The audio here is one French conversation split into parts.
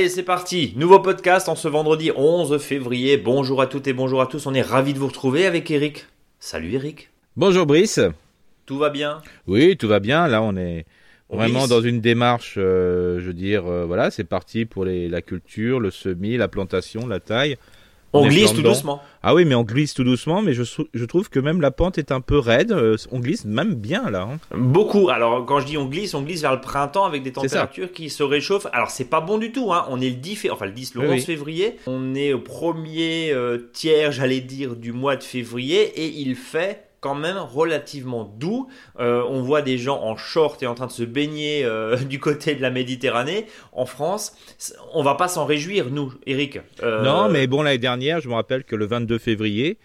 Allez, c'est parti. Nouveau podcast en ce vendredi 11 février. Bonjour à toutes et bonjour à tous. On est ravis de vous retrouver avec Eric. Salut Eric. Bonjour Brice. Tout va bien? Oui, tout va bien. Là, on est vraiment dans une démarche, euh, je veux dire, euh, voilà, c'est parti pour les, la culture, le semis, la plantation, la taille. On glisse tout dedans. doucement. Ah oui, mais on glisse tout doucement, mais je, trouve que même la pente est un peu raide. euh, on glisse même bien là. hein. Beaucoup. Alors, quand je dis on glisse, on glisse vers le printemps avec des températures qui se réchauffent. Alors, c'est pas bon du tout. Hein. On est le 10 février, enfin le 10, le Oui, 11 oui. février. On est au premier euh, tiers, j'allais dire, du mois de février et il fait quand même relativement doux. Euh, on voit des gens en short et en train de se baigner euh, du côté de la Méditerranée. En France, on va pas s'en réjouir, nous, Eric. Euh, Non, mais bon, l'année dernière, je me rappelle que le 22 février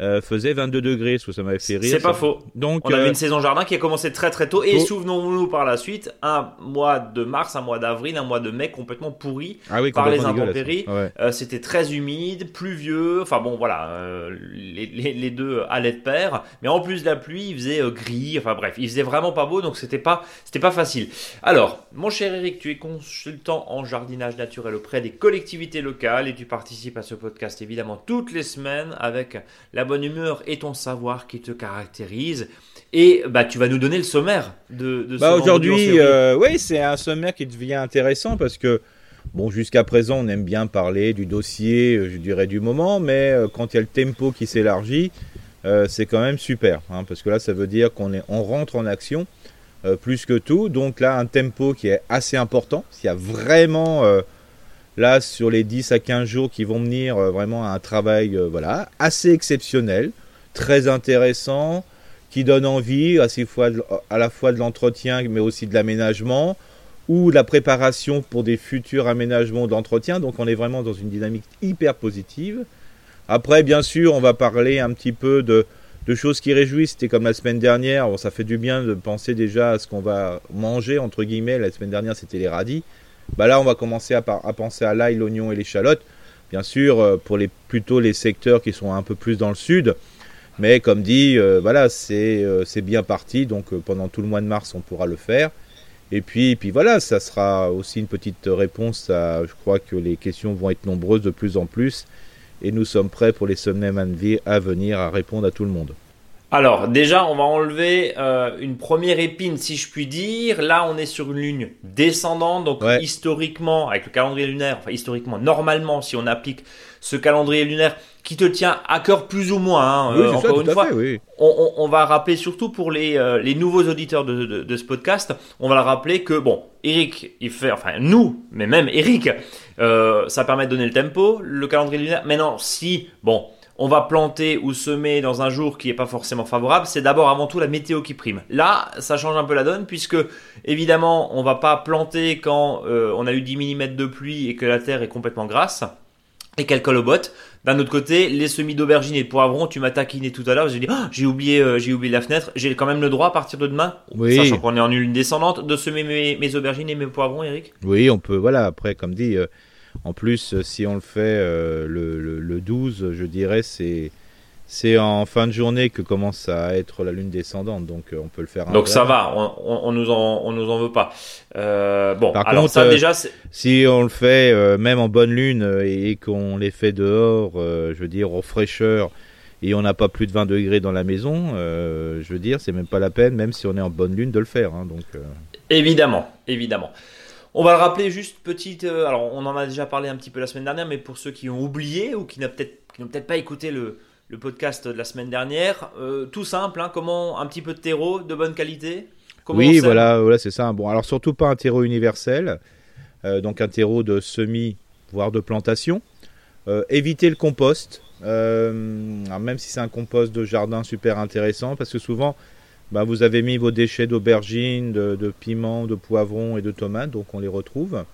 euh, faisait 22 degrés, ce que ça m'avait fait rire. c'est pas faux. Donc, On avait euh, une saison jardin qui a commencé très très tôt et souvenons-nous par la suite un mois de mars, un mois d'avril, un mois de mai complètement pourri ah oui, par les intempéries. Ouais. Euh, C'était très humide, pluvieux, enfin bon voilà, euh, les, les- les deux allaient de pair. Mais en plus de la pluie, il faisait gris, enfin bref, il faisait vraiment pas beau, donc c'était pas c'était pas facile. Alors, mon cher Eric, tu es consultant en jardinage naturel auprès des collectivités locales et tu participes à ce podcast évidemment toutes les semaines avec la bonne humeur et ton savoir qui te caractérise. Et bah tu vas nous donner le sommaire de, de ce Bah vendredi 11 aujourd'hui, euh, oui, c'est un sommaire qui devient intéressant parce que bon, jusqu'à présent, on aime bien parler du dossier, euh, je dirais du moment, mais euh, quand il y a le tempo qui s'élargit, euh, c'est quand même super, hein, parce que là, ça veut dire qu'on est, on rentre en action euh, plus que tout. Donc là, un tempo qui est assez important. S'il y a vraiment là sur les 10 à 15 jours qui vont venir, euh, vraiment un travail, euh, voilà, assez exceptionnel, très intéressant qui donne envie à, fois à la fois de l'entretien mais aussi de l'aménagement ou de la préparation pour des futurs aménagements d'entretien. Donc on est vraiment dans une dynamique hyper positive. Après, bien sûr, on va parler un petit peu de, de choses qui réjouissent. C'était comme la semaine dernière. Bon, ça fait du bien de penser déjà à ce qu'on va manger, entre guillemets. La semaine dernière, c'était les radis. Bah là, on va commencer à, penser à l'ail, l'oignon et l'échalote. Bien sûr, euh, pour les, plutôt les secteurs qui sont un peu plus dans le sud. Mais comme dit, euh, voilà, c'est euh, c'est bien parti. Donc pendant tout le mois de mars, on pourra le faire. Et puis, puis voilà, ça sera aussi une petite réponse à. Je crois que les questions vont être nombreuses de plus en plus. Et nous sommes prêts pour les semaines à venir à répondre à tout le monde. Alors déjà, on va enlever euh, une première épine, si je puis dire. Là, on est sur une ligne descendante, donc Ouais. historiquement, avec le calendrier lunaire, enfin historiquement, normalement, si on applique ce calendrier lunaire qui te tient à cœur plus ou moins, hein, oui, euh, ça, encore une fois, fait, oui. on, on- on va rappeler surtout pour les, euh, les nouveaux auditeurs de, de- de ce podcast, on va leur rappeler que bon, Eric, il fait, enfin nous, mais même Eric, ça permet de donner le tempo, le calendrier lunaire. Maintenant, si bon, on va planter ou semer dans un jour qui n'est pas forcément favorable, c'est d'abord avant tout la météo qui prime. Là, ça change un peu la donne puisque évidemment, on va pas planter quand euh, on a eu 10 mm de pluie et que la terre est complètement grasse et qu'elle colle au bottes. D'un autre côté, les semis d'aubergines et de poivrons, tu m'as taquiné tout à l'heure, j'ai dit Ah, j'ai oublié euh, j'ai oublié la fenêtre, j'ai quand même le droit à partir de demain, Oui. sachant qu'on est en une descendante, de semer mes, mes aubergines et mes poivrons, Eric? Oui, on peut, voilà, après, comme dit, euh, en plus, euh, si on le fait euh, le, le- le 12, je dirais, c'est. C'est en fin de journée que commence à être la lune descendante, donc euh, on peut le faire. Donc ça va, on, on, on nous en on nous en veut pas. Euh, bon, Par alors contre, ça déjà Si on le fait euh, même en bonne lune et, et qu'on les fait dehors, euh, je veux dire, aux fraîcheurs, et on n'a pas plus de 20 degrés dans la maison, je veux dire, c'est même pas la peine, même si on est en bonne lune, de le faire. hein, donc, Évidemment, évidemment. On va le rappeler juste petite. euh, alors, on en a déjà parlé un petit peu la semaine dernière, mais pour ceux qui ont oublié ou qui n'ont peut-être peut-être pas écouté le, le podcast de la semaine dernière, euh, tout simple. hein, comment un petit peu de terreau de bonne qualité. Oui, voilà, voilà c'est ça. Bon, alors surtout pas un terreau universel, euh, donc un terreau de semis, voire de plantation. Éviter le compost, alors même si c'est un compost de jardin super intéressant, parce que souvent, bah, vous avez mis vos déchets d'aubergines, de, de piments, de poivrons et de tomates, donc on les retrouve.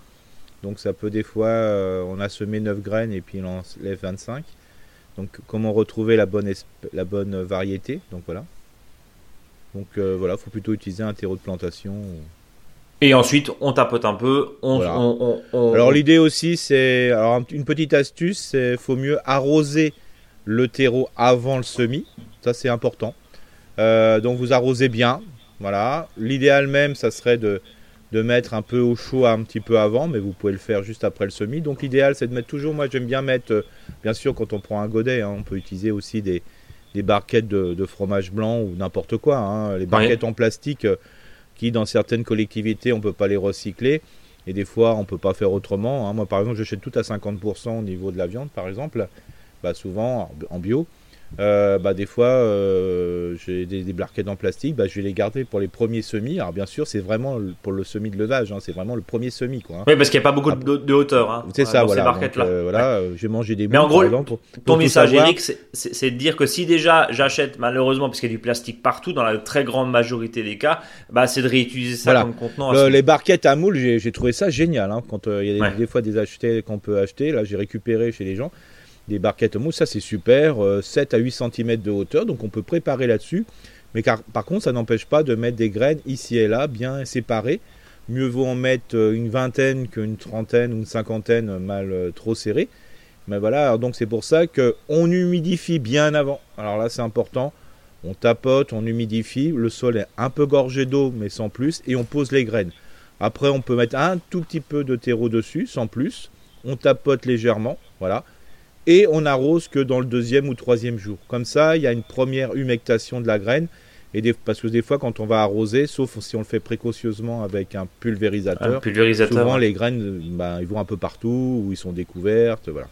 Donc ça peut des fois, euh, on a semé 9 graines et puis il en lève 25. Donc comment retrouver la bonne, la bonne variété Donc voilà. Donc euh, voilà, faut plutôt utiliser un terreau de plantation. Et ensuite, on tapote un peu. On, Voilà. on- on- on- Alors l'idée aussi, c'est alors un- une petite astuce, c'est faut mieux arroser le terreau avant le semis. Ça c'est important. Euh, donc vous arrosez bien. Voilà. L'idéal même, ça serait de de mettre un peu au chaud un petit peu avant, mais vous pouvez le faire juste après le semis. Donc l'idéal c'est de mettre toujours, moi j'aime bien mettre, euh, bien sûr quand on prend un godet, hein, on peut utiliser aussi des, des barquettes de, fromage blanc ou n'importe quoi. Hein. Les barquettes en plastique euh, qui dans certaines collectivités on peut pas les recycler et des fois on peut pas faire autrement. Hein. Moi par exemple j'achète tout à 50% au niveau de la viande par exemple, bah, souvent en bio. Euh, bah, des fois, euh, j'ai des, des, barquettes en plastique, bah, je vais les garder pour les premiers semis. Alors, bien sûr, c'est vraiment pour le semis de levage, hein, c'est vraiment le premier semis. Quoi, hein. Oui, parce qu'il n'y a pas beaucoup de, hauteur. Hein, c'est ça, voilà. barquettes -là. Euh, voilà j'ai mangé des Mais en gros, ton message, Eric, c'est de dire que si déjà j'achète, malheureusement, parce qu'il y a du plastique partout, dans la très grande majorité des cas, bah, c'est de réutiliser ça comme contenant. les barquettes à moule, j'ai trouvé ça génial. quand il y a des, des fois des achetés qu'on peut acheter, là, j'ai récupéré chez les gens des barquettes mousse, ça c'est super, 7 euh, à 8 cm de hauteur, donc on peut préparer là-dessus. Mais par contre, ça n'empêche pas de mettre des graines ici et là, bien séparées. Mieux vaut en mettre euh, une vingtaine qu'une trentaine ou une cinquantaine mal euh, trop serrées. Mais voilà, donc c'est pour ça qu'on humidifie bien avant. Alors là, c'est important. On tapote, on humidifie. Le sol est un peu gorgé d'eau, mais sans plus. Et on pose les graines. Après, on peut mettre un tout petit peu de terreau dessus, sans plus. On tapote légèrement. Voilà et on arrose que dans le deuxième ou troisième jour. Comme ça, il y a une première humectation de la graine. Et des, parce que des fois, quand on va arroser, sauf si on le fait précautionneusement avec un pulvérisateur, pulvérisateur souvent les graines, ben, ils vont un peu partout, ou ils sont découvertes, voilà.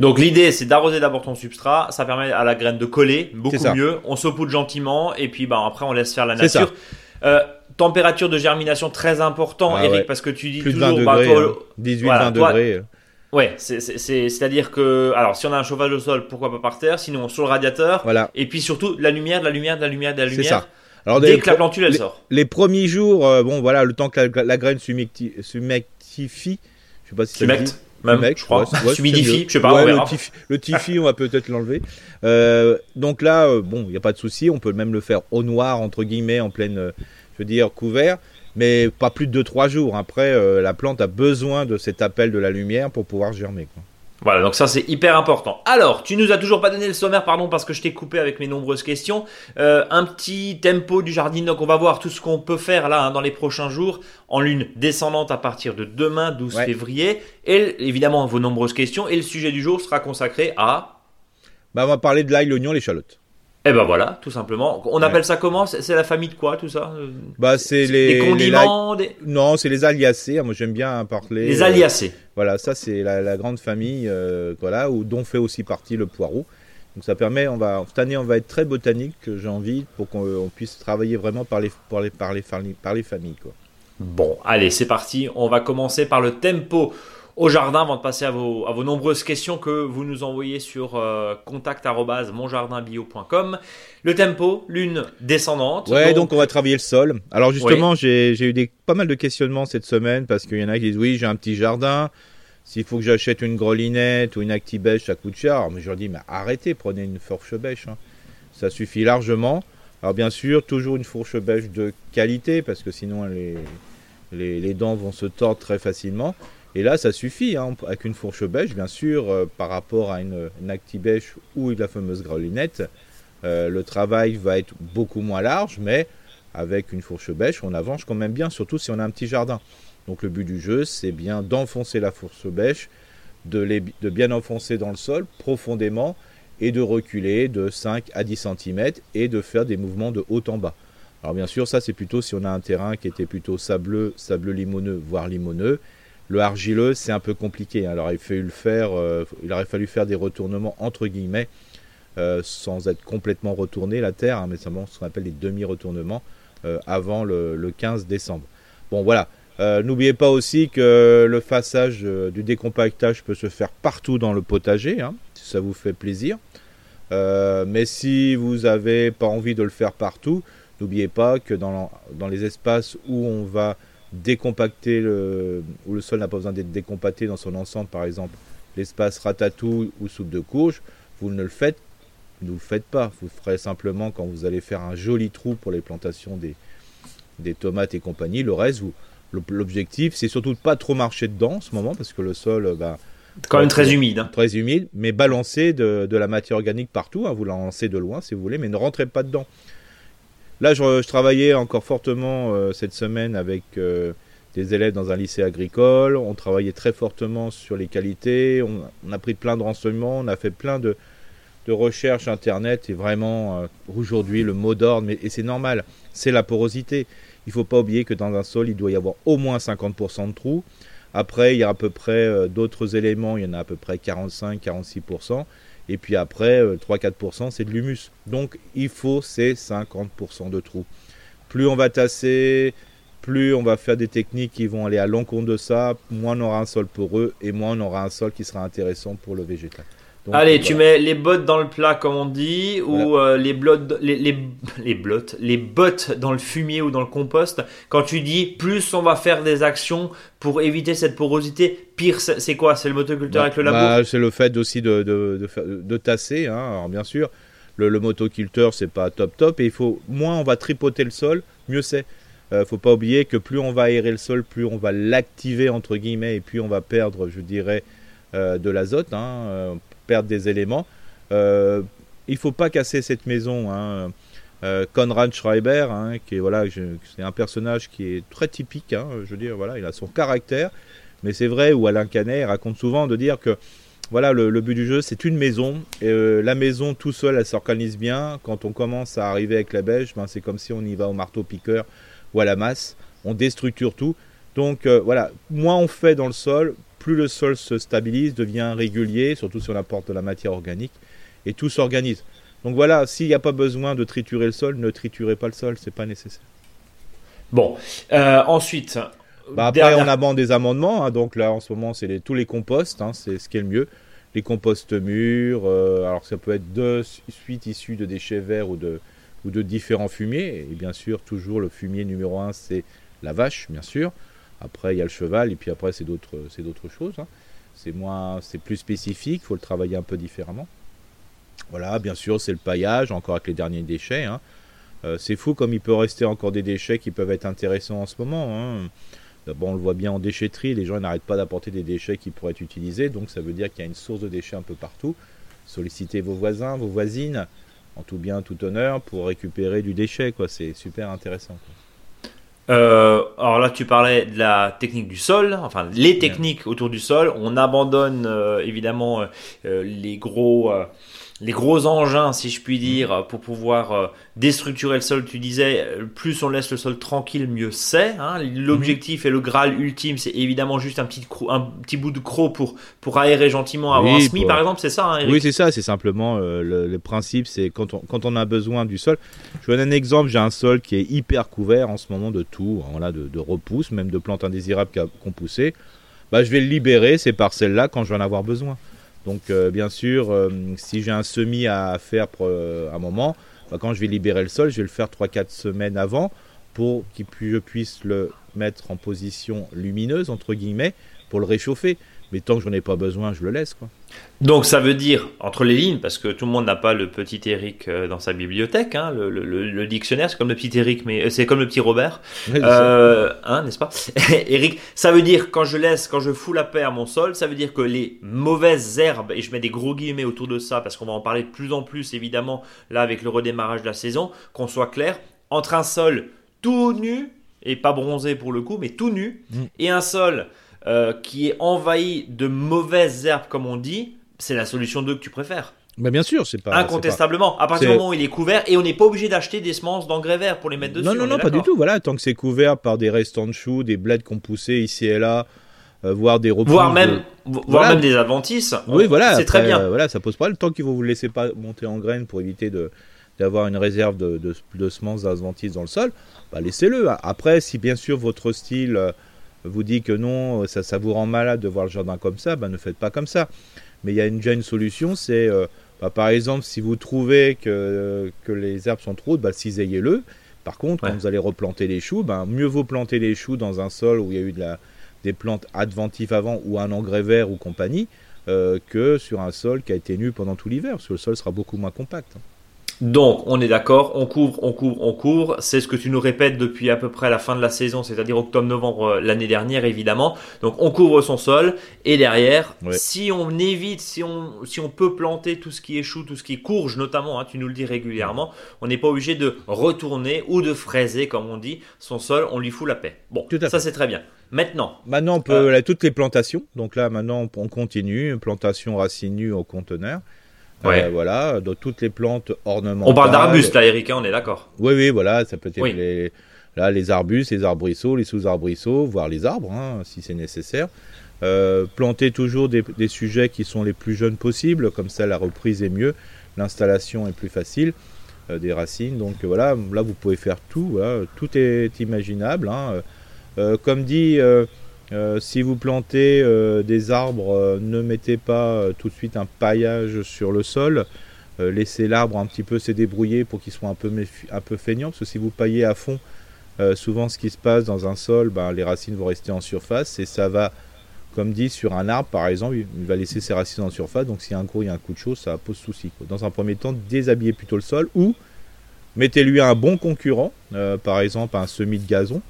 Donc l'idée, c'est d'arroser d'abord ton substrat. Ça permet à la graine de coller beaucoup mieux. On saupoudre gentiment, et puis ben, après, on laisse faire la nature. Euh, température de germination très important, ah Eric, parce que tu dis Plus toujours, de 20 degrés, 18-20 hein. degrés. Ouais, c'est-à-dire que, alors si on a un chauffage au sol, pourquoi pas par terre, sinon sur le radiateur. Voilà. Et puis surtout, la lumière, de la lumière, de la lumière, de la lumière. C'est ça. Alors, dès que la plantule, elle sort. Les premiers jours, euh, bon voilà, le temps que la, graine s'humectifie, je sais pas si Sumecte, ça même, je crois. Ouais, S'humidifie, je sais pas. le, tifi, le tifi, on va peut-être l'enlever. Euh, donc là, euh, bon, il n'y a pas de souci, on peut même le faire au noir, entre guillemets, en pleine, euh, je veux dire, couvert mais pas plus de 2-3 jours. Après, euh, la plante a besoin de cet appel de la lumière pour pouvoir germer. Voilà, donc ça c'est hyper important. Alors, tu nous as toujours pas donné le sommaire, pardon, parce que je t'ai coupé avec mes nombreuses questions. Euh, un petit tempo du jardin, donc on va voir tout ce qu'on peut faire là hein, dans les prochains jours en lune descendante à partir de demain, 12 février. Et évidemment vos nombreuses questions. Et le sujet du jour sera consacré à... Bah, on va parler de l'ail, l'oignon, l'échalote. Eh ben voilà, tout simplement. On appelle ça comment? C'est la famille de quoi tout ça? Bah c'est les condiments. Non, c'est les aliacées. Moi j'aime bien parler. Les aliacées. Euh, voilà, ça c'est la, grande famille, euh, voilà, où dont fait aussi partie le poireau. Donc ça permet, on va cette année on va être très botanique, j'ai envie, pour qu'on puisse travailler vraiment par les par les par les, par les familles quoi. Bon, allez, c'est parti. On va commencer par le tempo au jardin avant de passer à vos, à vos nombreuses questions que vous nous envoyez sur euh, contact@monjardinbio.com. Le tempo, lune descendante. Ouais, donc, on va travailler le sol. Alors justement, j'ai eu des, pas mal de questionnements cette semaine parce qu'il y en a qui disent oui, j'ai un petit jardin. S'il faut que j'achète une grelinette ou une actibèche, ça coûte cher. mais je leur dis, mais arrêtez, prenez une fourche bêche. Hein. Ça suffit largement. Alors bien sûr, toujours une fourche bêche de qualité parce que sinon les, les, les dents vont se tordre très facilement. Et là, ça suffit, hein, avec une fourche bêche, bien sûr, euh, par rapport à une, une actibèche ou la fameuse grelinette, euh, le travail va être beaucoup moins large, mais avec une fourche bêche, on avance quand même bien, surtout si on a un petit jardin. Donc le but du jeu, c'est bien d'enfoncer la fourche bêche, de, de, bien enfoncer dans le sol profondément et de reculer de 5 à 10 cm et de faire des mouvements de haut en bas. Alors bien sûr, ça c'est plutôt si on a un terrain qui était plutôt sableux, sableux limoneux, voire limoneux. Le argileux, c'est un peu compliqué. Alors il, le faire, euh, il aurait fallu faire des retournements entre guillemets, euh, sans être complètement retourné la terre, hein, mais seulement ce qu'on appelle les demi-retournements euh, avant le, 15 décembre. Bon voilà. N'oubliez pas aussi que le façage du décompactage peut se faire partout dans le potager, hein, si ça vous fait plaisir. mais si vous n'avez pas envie de le faire partout, n'oubliez pas que dans les espaces où on va décompacter le, où le sol n'a pas besoin d'être décompacté dans son ensemble, par exemple l'espace ratatouille ou soupe de courge, vous ne le faites, ne le faites pas. Vous le ferez simplement quand vous allez faire un joli trou pour les plantations des, des tomates et compagnie. Le reste, l'objectif, c'est surtout de pas trop marcher dedans en ce moment parce que le sol, bah, quand même très humide. Hein. Très humide, mais balancer de, de, la matière organique partout. Hein, vous la lancez de loin si vous voulez, mais ne rentrez pas dedans. Là, je, travaillais encore fortement euh, cette semaine avec euh, des élèves dans un lycée agricole. On travaillait très fortement sur les qualités. On, a pris plein de renseignements. On a fait plein de, recherches internet. Et vraiment, euh, aujourd'hui, le mot d'ordre, et c'est normal, c'est la porosité. Il ne faut pas oublier que dans un sol, il doit y avoir au moins 50% de trous. Après, il y a à peu près d'autres éléments. Il y en a à peu près 45-46%. Et puis après, 3-4%, c'est de l'humus. Donc, il faut ces 50% de trous. Plus on va tasser, plus on va faire des techniques qui vont aller à l'encontre de ça, moins on aura un sol poreux et moins on aura un sol qui sera intéressant pour le végétal. Allez, tu mets les bottes dans le plat comme on dit, ou euh, les, blottes, les, les, les, blottes, les bottes dans le fumier ou dans le compost. Quand tu dis plus on va faire des actions pour éviter cette porosité, pire c'est quoi? C'est le motoculteur bah, avec le labour bah, C'est le fait aussi de, de, de, de tasser. Hein. Alors bien sûr, le, le motoculteur c'est pas top top et il faut moins on va tripoter le sol, mieux c'est. ne euh, faut pas oublier que plus on va aérer le sol, plus on va l'activer entre guillemets, et puis on va perdre, je dirais, euh, de l'azote, hein, euh, perdre des éléments. il faut pas casser cette maison. Hein. Conrad Schreiber, hein, qui est voilà, c'est un personnage qui est très typique. Hein, je veux dire, voilà, il a son caractère. Mais c'est vrai, ou Alain Canet raconte souvent de dire que voilà, le, but du jeu, c'est une maison. Et, la maison tout seul, elle s'organise bien. Quand on commence à arriver avec la beige, ben, c'est comme si on y va au marteau-piqueur ou à la masse. On déstructure tout. Donc euh, voilà, moins on fait dans le sol, plus le sol se stabilise, devient régulier, surtout si on apporte de la matière organique, et tout s'organise. Donc voilà, s'il n'y a pas besoin de triturer le sol, ne triturez pas le sol, c'est pas nécessaire. Bon, euh, ensuite. Bah après, on aborde des amendements. Hein, donc là, en ce moment, c'est tous les composts, hein, c'est ce qui est le mieux. Les composts mûrs, euh, alors ça peut être de suite issus de déchets verts ou de, ou de différents fumiers. Et bien sûr, toujours le fumier numéro un, c'est la vache, bien sûr. Après, il y a le cheval, et puis après, c'est d'autres, choses. Hein. C'est moins, c'est plus spécifique, il faut le travailler un peu différemment. Voilà, bien sûr, c'est le paillage, encore avec les derniers déchets. Hein. Euh, c'est fou comme il peut rester encore des déchets qui peuvent être intéressants en ce moment. Hein. D'abord, on le voit bien en déchetterie, les gens n'arrêtent pas d'apporter des déchets qui pourraient être utilisés, donc ça veut dire qu'il y a une source de déchets un peu partout. Sollicitez vos voisins, vos voisines, en tout bien, tout honneur, pour récupérer du déchet. Quoi. C'est super intéressant. Euh, alors là, tu parlais de la technique du sol, enfin les techniques autour du sol. On abandonne euh, évidemment euh, les gros les gros engins, si je puis dire, pour pouvoir euh, déstructurer le sol. Tu disais, plus on laisse le sol tranquille, mieux c'est. Hein. L'objectif et le graal ultime, c'est évidemment juste un petit, un petit bout de croc pour, pour aérer gentiment avant un SMI, par exemple, c'est ça, hein, Oui, c'est ça, c'est simplement euh, le, principe, c'est quand on, quand on a besoin du sol. Je vous donne un exemple, j'ai un sol qui est hyper couvert en ce moment de tout, voilà, de, de repousse, même de plantes indésirables qui ont poussé. Bah, je vais le libérer, ces parcelles-là, quand je vais en avoir besoin. Donc euh, bien sûr, euh, si j'ai un semis à faire pour euh, un moment, bah, quand je vais libérer le sol, je vais le faire 3-4 semaines avant pour que je puisse le mettre en position lumineuse, entre guillemets, pour le réchauffer. Mais tant que j'en ai pas besoin, je le laisse. Quoi. Donc ça veut dire, entre les lignes, parce que tout le monde n'a pas le petit Eric euh, dans sa bibliothèque, hein, le, dictionnaire, c'est comme le petit Eric, mais euh, c'est comme le petit Robert, euh, hein, n'est-ce pas? Eric, ça veut dire quand je laisse, quand je fous la paix à mon sol, ça veut dire que les mauvaises herbes, et je mets des gros guillemets autour de ça, parce qu'on va en parler de plus en plus, évidemment, là avec le redémarrage de la saison, qu'on soit clair, entre un sol tout nu, et pas bronzé pour le coup, mais tout nu, mm. et un sol euh, qui est envahi de mauvaises herbes, comme on dit, c'est la solution 2 que tu préfères. Mais bien sûr, c'est pas. Incontestablement. À partir du moment où il est couvert, et on n'est pas obligé d'acheter des semences d'engrais verts pour les mettre dessus. Non, non, non, pas du tout. Voilà, tant que c'est couvert par des restants de choux, des bleds qu'on poussé ici et là, euh, voire des reprises. Voire même, voire même des adventices. Oui, voilà. C'est très bien. Euh, voilà, ça pose pas le temps qu'il vous laisser pas monter en graines pour éviter de d'avoir une réserve de, de, semences d'adventices dans le sol, bah laissez-le. Après, si bien sûr votre style vous dit que non, ça, ça vous rend malade de voir le jardin comme ça, ben ne faites pas comme ça. Mais il y a une, déjà une solution, c'est euh, bah, par exemple si vous trouvez que, que les herbes sont trop hautes, bah, cisaillez-le. Par contre, quand vous allez replanter les choux, ben, mieux vaut planter les choux dans un sol où il y a eu de la, des plantes adventives avant ou un engrais vert ou compagnie, euh, que sur un sol qui a été nu pendant tout l'hiver, parce que le sol sera beaucoup moins compact. Donc, on est d'accord, on couvre, on couvre, on couvre. C'est ce que tu nous répètes depuis à peu près la fin de la saison, c'est-à-dire octobre-novembre euh, l'année dernière, évidemment. Donc, on couvre son sol. Et derrière, si on évite, si on, si on peut planter tout ce qui échoue, tout ce qui courge, notamment, hein, tu nous le dis régulièrement, on n'est pas obligé de retourner ou de fraiser, comme on dit, son sol. On lui fout la paix. Bon, ça c'est très bien. Maintenant. Maintenant, on peut là, toutes les plantations. Donc là, maintenant, on continue plantation racine nue au conteneur. Ouais. voilà, donc toutes les plantes ornementales. On parle d'arbustes là, Eric, hein, on est d'accord. Oui, oui, voilà, ça peut être Oui. les, là, les arbustes, les arbrisseaux, les sous-arbrisseaux, voire les arbres, hein, si c'est nécessaire. Euh, planter toujours des, des sujets qui sont les plus jeunes possibles, comme ça la reprise est mieux, l'installation est plus facile, euh, des racines. Donc euh, voilà, là vous pouvez faire tout, voilà, tout est imaginable. hein. Euh, comme dit, euh, si vous plantez euh, des arbres, euh, ne mettez pas tout de suite un paillage sur le sol. Laissez l'arbre un petit peu se débrouiller pour qu'il soit un peu, feignant, parce que si vous paillez à fond, souvent ce qui se passe dans un sol, ben, les racines vont rester en surface et ça va, comme dit, sur un arbre par exemple, il va laisser ses racines en surface, donc si un gros il y a un coup de chaud, ça pose souci. Dans un premier temps, déshabillez plutôt le sol ou mettez-lui un bon concurrent, par exemple un semis de gazon.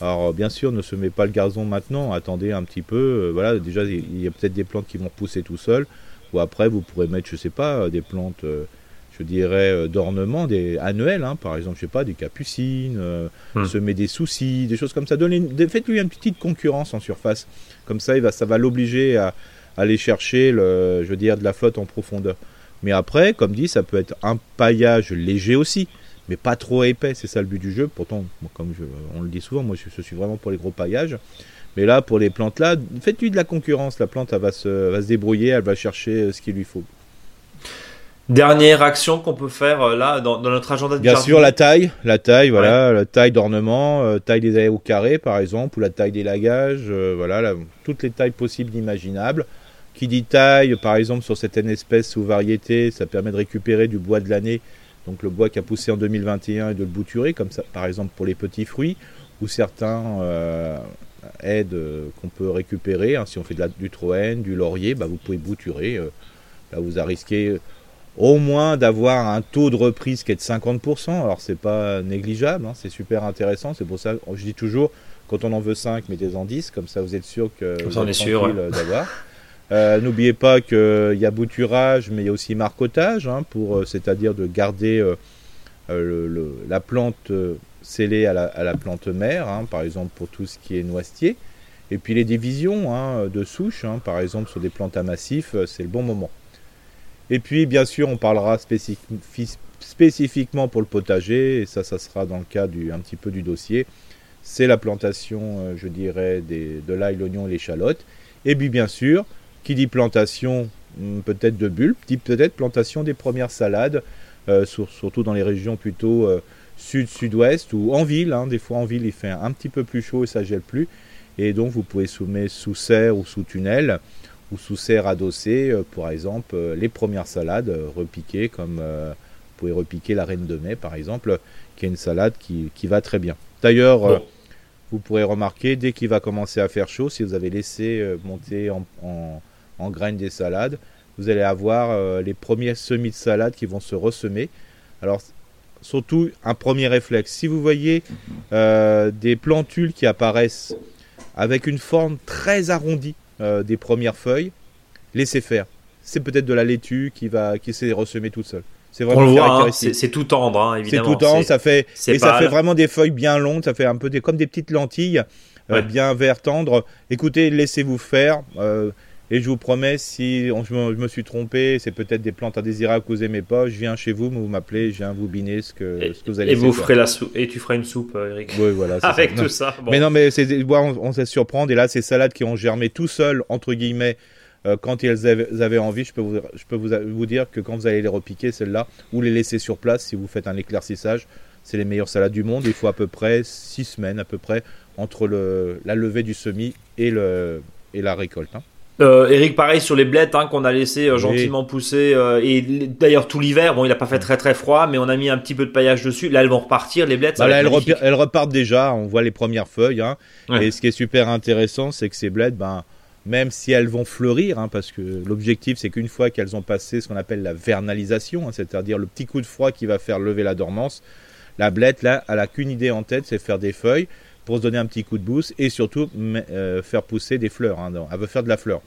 Alors bien sûr, ne semez pas le gazon maintenant, attendez un petit peu. euh, voilà, déjà il y a peut-être des plantes qui vont pousser tout seul, ou après vous pourrez mettre, je sais pas, euh, des plantes, euh, je dirais d'ornement, des annuelles, hein, par exemple, je sais pas, des capucines, Hmm. semer des soucis, des choses comme ça. Donnez, une- faites-lui une petite concurrence en surface, comme ça, il va, ça va l'obliger à, à aller chercher, le, je veux dire, de la flotte en profondeur. Mais après, comme dit, ça peut être un paillage léger aussi mais pas trop épais, c'est ça le but du jeu. Pourtant, comme je- on le dit souvent, moi je, je suis vraiment pour les gros paillages. Mais là, pour les plantes là, faites-lui de la concurrence. La plante, elle va se, va se débrouiller, elle va chercher euh, ce qu'il lui faut. Dernière action qu'on peut faire euh, là dans, dans notre agenda de Bien jardin. sûr, la taille, la taille, voilà, la taille d'ornement, euh, taille des allées au carré par exemple, ou la taille des lagages, euh, voilà, toutes les tailles possibles imaginables. Qui dit taille, par exemple, sur certaines espèces ou variétés, ça permet de récupérer du bois de l'année, donc le bois qui a poussé en 2021 et de le bouturer, comme ça, par exemple pour les petits fruits, ou certains euh, aides euh, qu'on peut récupérer. hein, si on fait de la, du troène, du laurier, bah, vous pouvez bouturer. euh, là, vous a risqué au moins d'avoir un taux de reprise qui est de 50%. Alors c'est pas négligeable, hein, c'est super intéressant. C'est pour ça que je dis toujours, quand on en veut 5, mettez-en 10, comme ça vous êtes sûr que vous ça, on êtes sûr, d'avoir. Euh, N'oubliez pas qu'il y a bouturage, mais il y a aussi marcotage, hein, pour, euh, c'est-à-dire de garder euh, euh, la plante euh, scellée à la, plante mère, hein, par exemple pour tout ce qui est noisetier. Et puis les divisions hein, de souches, par exemple sur des plantes à massif, euh, c'est le bon moment. Et puis bien sûr, on parlera spécifi- spécifiquement pour le potager, et ça, ça sera dans le cas du, un petit peu du dossier. C'est la plantation, euh, je dirais, de l'ail, l'oignon et l'échalote. Et puis bien sûr, qui dit plantation hum, peut-être de bulbes, dit peut-être plantation des premières salades, euh, sur- surtout dans les régions plutôt euh, sud-sud-ouest ou en ville. hein. Des fois en ville, il fait un, petit peu plus chaud et ça gèle plus. Et donc vous pouvez soumettre sous serre ou sous tunnel ou sous serre adossée, euh, par exemple, les premières salades repiquées, comme vous pouvez repiquer la reine de mai, par exemple, qui est une salade qui, qui va très bien. D'ailleurs, Bon. vous pourrez remarquer, dès qu'il va commencer à faire chaud, si vous avez laissé monter en, en- en graines des salades, vous allez avoir euh, les premiers semis de salade qui vont se ressemer. Alors, surtout, un premier réflexe. Si vous voyez euh, des plantules qui apparaissent avec une forme très arrondie euh, des premières feuilles, laissez faire. C'est peut-être de la laitue qui va qui s'est ressemée toute seule. C'est On vraiment le voit, hein, c'est tout tendre, hein, C'est évidemment. tout en, C'est- ça fait et ça fait vraiment des feuilles bien longues, ça fait un peu des, comme des petites lentilles, euh, bien vert tendre. Écoutez, laissez-vous faire. euh, et je vous promets, si on- je, me, je me suis trompé, c'est peut-être des plantes indésirables que vous aimez pas, je viens chez vous, vous m'appelez, je viens vous biner ce que, Et, ce que vous allez et vous faire. ferez la soupe et tu feras une soupe, euh, Eric. Oui, voilà, Avec ça. tout Non. ça. Bon. Mais non, mais c'est, on, on laisse surprendre. Et là, ces salades qui ont germé tout seuls, entre guillemets, euh, quand elles avaient, envie, je peux, vous, je peux vous, vous dire que quand vous allez les repiquer, celles-là, ou les laisser sur place, si vous faites un éclaircissage, c'est les meilleures salades du monde. Il faut à peu près 6 semaines, à peu près, entre le, la levée du semis et, le, et la récolte. hein. Euh, Eric, pareil sur les blettes hein, qu'on a laissé euh, Oui. gentiment pousser euh, et d'ailleurs tout l'hiver. Bon, il a pas fait très très froid, mais on a mis un petit peu de paillage dessus. Là, elles vont repartir les blettes. Bah là, elles, repartent déjà, on voit les premières feuilles. hein. Ouais. Et ce qui est super intéressant, c'est que ces bleds, ben, même si elles vont fleurir, hein, parce que l'objectif, c'est qu'une fois qu'elles ont passé ce qu'on appelle la vernalisation, hein, c'est-à-dire le petit coup de froid qui va faire lever la dormance, la blette, là, elle a qu'une idée en tête, c'est faire des feuilles pour se donner un petit coup de boost et surtout euh, faire pousser des fleurs. hein, elle veut faire de la fleur.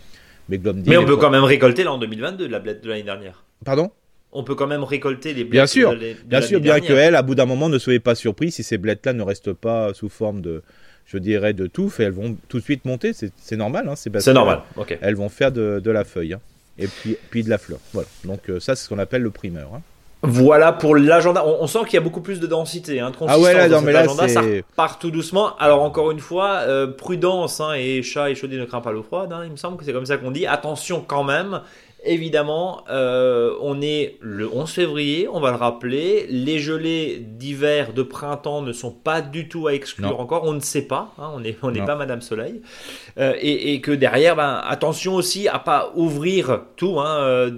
Mais on peut pro- quand même récolter là en 2022 de la blette de l'année dernière. Pardon? On peut quand même récolter les blettes Bien sûr, de l'année- de Bien sûr, bien dernière. que elle, à bout d'un moment, ne soyez pas surpris si ces blettes-là ne restent pas sous forme de, je dirais, de touffe et elles vont tout de suite monter. C'est normal. Hein, c'est normal. ok. Elles vont faire de, de la feuille hein, et puis, puis de la fleur. Voilà. Donc ça, c'est ce qu'on appelle le primeur. Hein. Voilà pour l'agenda. On, sent qu'il y a beaucoup plus de densité, hein, de consistance ah ouais, là, dans mais là, Ça part tout doucement. Alors encore une fois, euh, prudence hein, et chat et chaudé ne craint pas l'eau froide. Hein, il me semble que c'est comme ça qu'on dit. Attention quand même évidemment, euh, on est le 11 février, on va le rappeler. Les gelées d'hiver, de printemps ne sont pas du tout à exclure encore. On ne sait pas, hein, on n'est on pas Madame Soleil. Euh, et, que derrière, ben, attention aussi à pas ouvrir tout, hein, euh,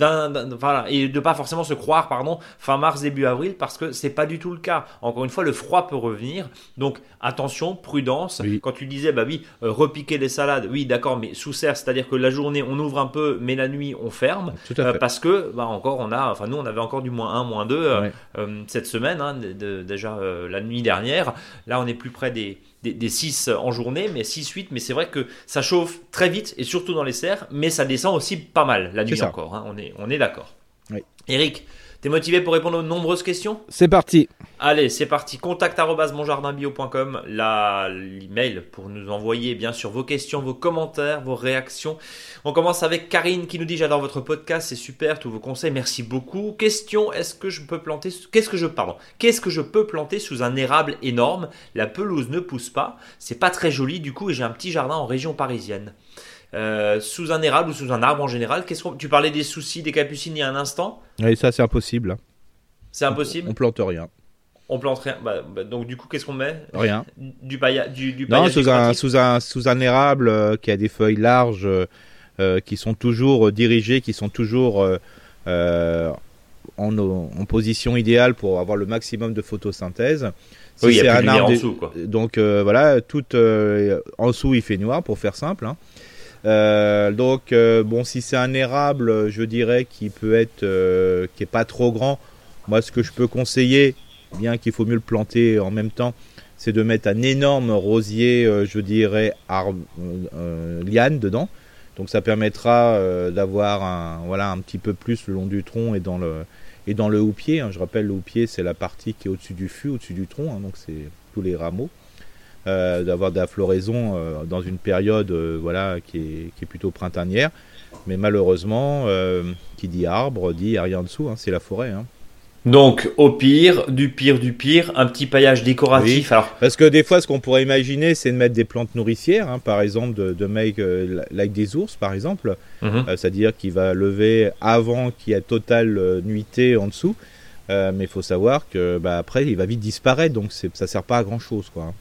voilà, et de pas forcément se croire, pardon, fin mars, début avril, parce que c'est pas du tout le cas. Encore une fois, le froid peut revenir. Donc attention, prudence. Quand tu disais, bah oui, repiquer les salades, oui, d'accord, mais sous serre, c'est-à-dire que la journée, on ouvre un peu, mais la nuit, on ferme. Euh, parce que bah, encore on a, enfin nous on avait encore du moins 1, moins 2 euh, euh, cette semaine, hein, déjà la nuit dernière. Là on est plus près des, des, 6 en journée, mais 6-8, mais c'est vrai que ça chauffe très vite et surtout dans les serres, mais ça descend aussi pas mal la nuit encore, hein, on est, on est d'accord. Eric, T'es motivé pour répondre aux nombreuses questions C'est parti. Allez, c'est parti. Contact monjardinbio.com, l'email pour nous envoyer bien sûr vos questions, vos commentaires, vos réactions. On commence avec Karine qui nous dit j'adore votre podcast, c'est super, tous vos conseils, merci beaucoup. Question est-ce que je peux planter qu'est-ce que je pardon qu'est-ce que je peux planter sous un érable énorme? La pelouse ne pousse pas, c'est pas très joli du coup et j'ai un petit jardin en région parisienne. Euh, sous un érable ou sous un arbre en général. Qu'est-ce tu parlais des soucis des capucines il y a un instant. Oui, ça c'est impossible. C'est impossible. On, plante rien. On plante rien. Bah, bah, donc du coup, qu'est-ce qu'on met? Rien. Du paillage. Du, non, sous un, sous un, sous un érable euh, qui a des feuilles larges, euh, qui sont toujours dirigées, qui sont toujours en, en, position idéale pour avoir le maximum de photosynthèse. oui, il y a un arbre en dessous, quoi. Donc voilà, tout en dessous il fait noir pour faire simple. Hein. Euh, donc euh, bon, si c'est un érable, je dirais qui peut être, euh, qui est pas trop grand. Moi, ce que je peux conseiller, bien qu'il faut mieux le planter en même temps, c'est de mettre un énorme rosier, je dirais, liane dedans. Donc ça permettra d'avoir un, voilà, un petit peu plus le long du tronc et dans le, et dans le houppier. Hein. Je rappelle, le houppier, c'est la partie qui est au-dessus du fût, au-dessus du tronc. Hein. donc c'est tous les rameaux. Euh, d'avoir de la floraison euh, dans une période euh, voilà, qui est, qui, est, plutôt printanière. Mais malheureusement, qui dit arbre dit rien en dessous, hein, c'est la forêt. Hein. Donc, au pire, du pire, du pire, un petit paillage décoratif. Alors... Parce que des fois, ce qu'on pourrait imaginer, c'est de mettre des plantes nourricières, hein, par exemple, de, de mettre like des ours, par exemple, mhm. c'est-à-dire qu'il va lever avant qu'il y ait totale nuitée en dessous. mais il faut savoir que bah, après, il va vite disparaître, donc ça sert pas à grand chose, quoi.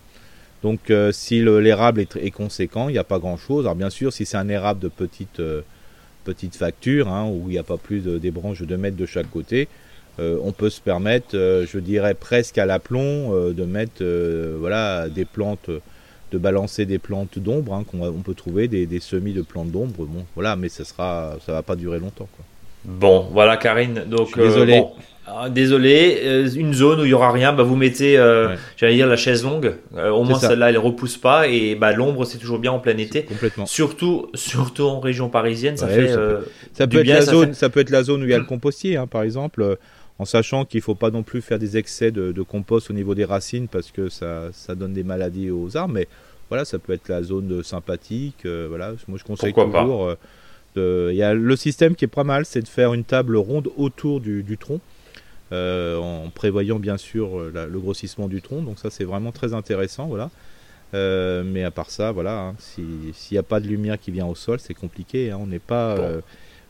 Donc euh, si l'érable est, conséquent, il n'y a pas grand-chose. Alors bien sûr, si c'est un érable de petite, euh, facture, hein, où il n'y a pas plus de, des branches de 2 mètres de chaque côté, euh, on peut se permettre, je dirais presque à l'aplomb, de mettre voilà, des plantes, de balancer des plantes d'ombre, hein, on peut trouver des, semis de plantes d'ombre. Bon, voilà, mais ça sera, ça va pas durer longtemps. Bon, voilà Karine. Donc, désolé. Ah, désolé, euh, une zone où il y aura rien, bah vous mettez, euh, j'allais dire la chaise longue. Euh, au moins celle-là, elle repousse pas et bah l'ombre c'est toujours bien en plein été. Complètement. Surtout, surtout en région parisienne, ça fait. Ça peut, être la zone, ça peut être la zone où il y a le compostier, hein, par exemple, en sachant qu'il faut pas non plus faire des excès de, compost au niveau des racines parce que ça, ça donne des maladies aux arbres. Mais voilà, ça peut être la zone sympathique. voilà, moi je conseille toujours. Il y a le système qui est pas mal, c'est de faire une table ronde autour du, du tronc. Euh, en prévoyant bien sûr euh, le grossissement du tronc. Donc ça c'est vraiment très intéressant, voilà. Euh, mais à part ça, voilà, hein, s'il n'y a pas de lumière qui vient au sol, c'est compliqué. Hein. on n'est pas,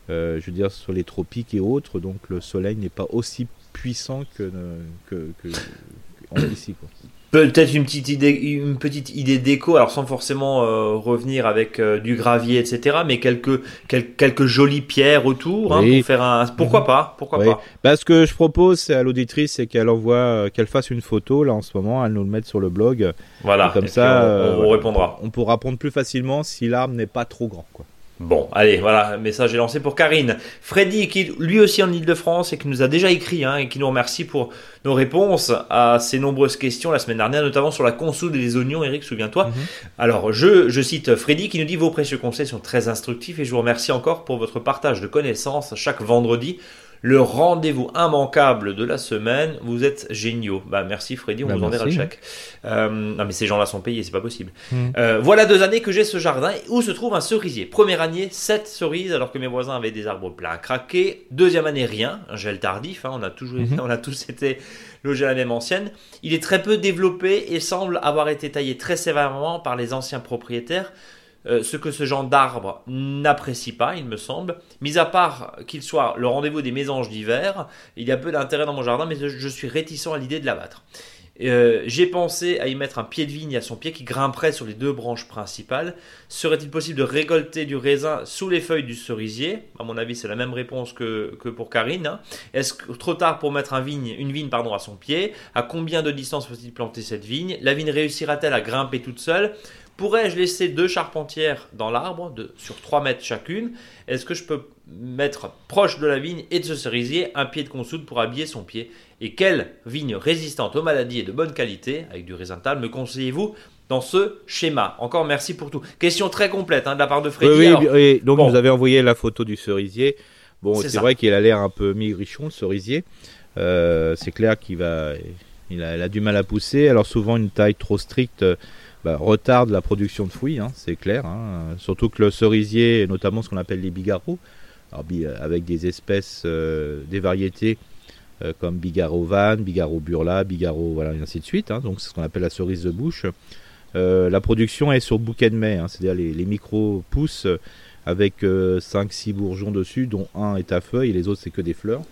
je veux dire, sur les tropiques et autres, donc le soleil n'est pas aussi puissant que, que, que, ici. Quoi. Peut-être une petite idée, une petite idée déco, alors sans forcément euh, revenir avec euh, du gravier, etc. Mais quelques quelques, jolies pierres autour hein, pour faire un. Pourquoi mhm. pas Pourquoi pas bah, Ce que je propose à l'auditrice, c'est qu'elle envoie, euh, qu'elle fasse une photo là en ce moment, elle nous le mette sur le blog. Voilà. comme ça, on, répondra. On pourra prendre plus facilement si l'arbre n'est pas trop grand, quoi. Bon, allez, voilà, message est lancé pour Karine. Freddy, qui lui aussi en Ile-de-France et qui nous a déjà écrit hein, et qui nous remercie pour nos réponses à ces nombreuses questions la semaine dernière, notamment sur la consoude et les oignons, Eric, souviens-toi. Mhm. Alors, je, je cite Freddy qui nous dit Vos précieux conseils sont très instructifs et je vous remercie encore pour votre partage de connaissances chaque vendredi. Le rendez-vous immanquable de la semaine. Vous êtes géniaux. Bah merci Freddy, on Bah, vous enverra le chèque. Euh, non mais ces gens-là sont payés, c'est pas possible. Hmm. Euh, voilà deux années que j'ai ce jardin où se trouve un cerisier. Première année, 7 cerises alors que mes voisins avaient des arbres pleins à craquer. Deuxième année, rien, un gel tardif. hein, on, a toujours, Mhm. on a tous été logés à la même ancienne. Il est très peu développé et semble avoir été taillé très sévèrement par les anciens propriétaires. Euh, ce que ce genre d'arbre n'apprécie pas, il me semble. Mis à part qu'il soit le rendez-vous des mésanges d'hiver, il y a peu d'intérêt dans mon jardin, mais je, suis réticent à l'idée de l'abattre. Euh, J'ai pensé à y mettre un pied de vigne à son pied qui grimperait sur les deux branches principales. Serait-il possible de récolter du raisin sous les feuilles du cerisier? À mon avis, c'est la même réponse que, pour Karine. hein. Est-ce trop tard pour mettre vigne, une vigne à son pied? À combien de distance faut-il planter cette vigne? La vigne réussira-t-elle à grimper toute seule? Pourrais-je laisser deux charpentières dans l'arbre de, sur 3 mètres chacune? Est-ce que je peux mettre proche de la vigne et de ce cerisier un pied de consoude pour habiller son pied? Et quelle vigne résistante aux maladies et de bonne qualité, avec du raisin me conseillez-vous dans ce schéma? Encore merci pour tout. Question très complète hein, de la part de Freddy. Oui, oui, Alors, oui. donc bon. vous avez envoyé la photo du cerisier. Bon, C'est vrai qu'il a l'air un peu migrichon, le cerisier. Euh, c'est clair qu'il va, il a, il a du mal à pousser. Alors souvent une taille trop stricte bah, retarde la production de fruits, hein, c'est clair. hein. Surtout que le cerisier, notamment ce qu'on appelle les bigarros, bi- avec des espèces, euh, des variétés euh, comme Bigarro Van, Bigarro Burla, Bigarro, voilà, et ainsi de suite. hein. donc c'est ce qu'on appelle la cerise de bouche. Euh, la production est sur bouquet de mai, c'est-à-dire les, poussent avec 5-6 bourgeons dessus, dont un est à feuilles et les autres c'est que des fleurs.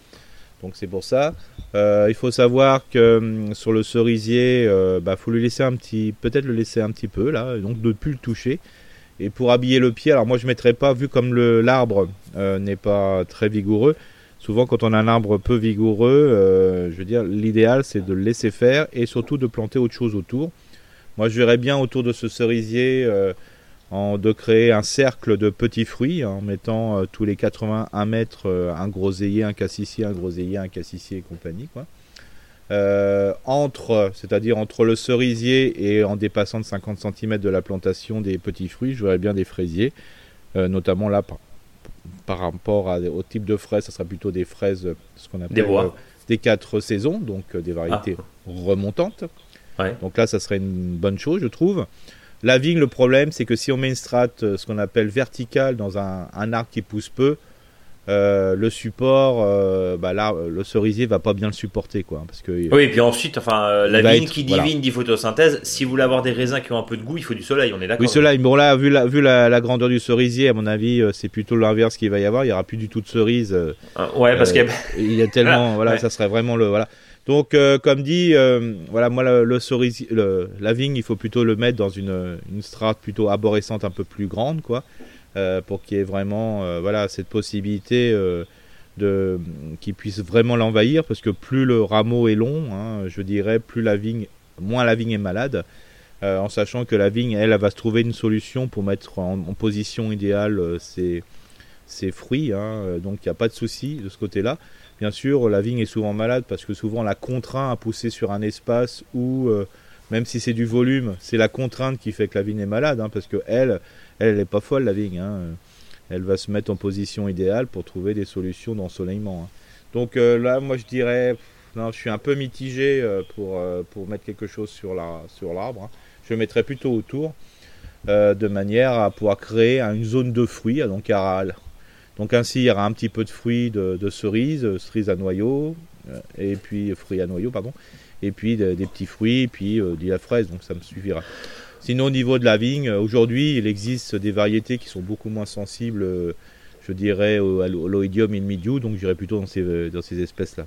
Donc c'est pour ça. Euh, il faut savoir que hum, sur le cerisier, il bah, faut lui laisser un petit, peut-être le laisser un petit peu là, donc de ne plus le toucher. Et pour habiller le pied, alors moi je mettrais pas, vu comme le l'arbre euh, n'est pas très vigoureux. Souvent quand on a un arbre peu vigoureux, euh, je veux dire, l'idéal c'est de le laisser faire et surtout de planter autre chose autour. Moi je verrais bien autour de ce cerisier euh, en, de créer un cercle de petits fruits en mettant euh, tous les 81 mètres euh, un groseillier, un cassissier, un groseillier, un cassissier et compagnie. Quoi. Euh, entre, c'est-à-dire entre le cerisier et en dépassant de 50 cm de la plantation des petits fruits, je verrais bien des fraisiers, euh, notamment là par, par rapport à- au type de fraises, ça sera plutôt des fraises, ce qu'on appelle Des euh, quatre saisons, donc des variétés remontantes. Ouais. Donc là, ça serait une bonne chose, je trouve. La vigne, le problème, c'est que si on met une strate, euh, ce qu'on appelle verticale, dans un, un arbre qui pousse peu, euh, le support, euh, bah là, le cerisier va pas bien le supporter, quoi, parce que Oui, et puis ensuite, enfin, euh, la vigne être- qui dit voilà. vigne dit photosynthèse. Si vous voulez avoir des raisins qui ont un peu de goût, il faut du soleil, on est d'accord Oui, cela, bon là, vu la, vu la, la grandeur du cerisier, à mon avis, euh, c'est plutôt l'inverse qu'il va y avoir. Il y aura plus du tout de cerise. euh, Euh, Ouais, parce Euh, que il y a tellement, voilà, Ouais. ça serait vraiment le, voilà. Donc, euh, comme dit, euh, voilà, moi, le, la vigne, il faut plutôt le mettre dans une, strate plutôt arborescente, un peu plus grande, quoi, euh, pour qu'il y ait vraiment, voilà, cette possibilité qu'il puisse vraiment l'envahir, parce que plus le rameau est long, hein, je dirais, plus la vigne, moins la vigne est malade. en sachant que la vigne, elle, va se trouver une solution pour mettre en, position idéale ses, fruits. hein, donc il n'y a pas de souci de ce côté-là. Bien sûr, la vigne est souvent malade parce que souvent la contraint à pousser sur un espace où, euh, même si c'est du volume, c'est la contrainte qui fait que la vigne est malade, hein, parce que elle, n'est pas folle la vigne. hein. Elle va se mettre en position idéale pour trouver des solutions d'ensoleillement. hein. Donc euh, là, moi je dirais, je suis un peu mitigé euh, pour, mettre quelque chose sur la sur l'arbre. Je mettrais plutôt autour, de manière à pouvoir créer une zone de fruits. Donc aura donc ainsi, il y aura un petit peu de fruits de, de cerises, cerises à noyaux, euh, et puis fruits à noyaux, pardon, et puis de- des petits fruits, et puis euh, de la fraise, donc ça me suffira. Sinon, au niveau de la vigne, euh, aujourd'hui, il existe des variétés qui sont beaucoup moins sensibles, je dirais, au, à l'oïdium et le midiou, donc j'irais plutôt dans ces, dans ces espèces-là.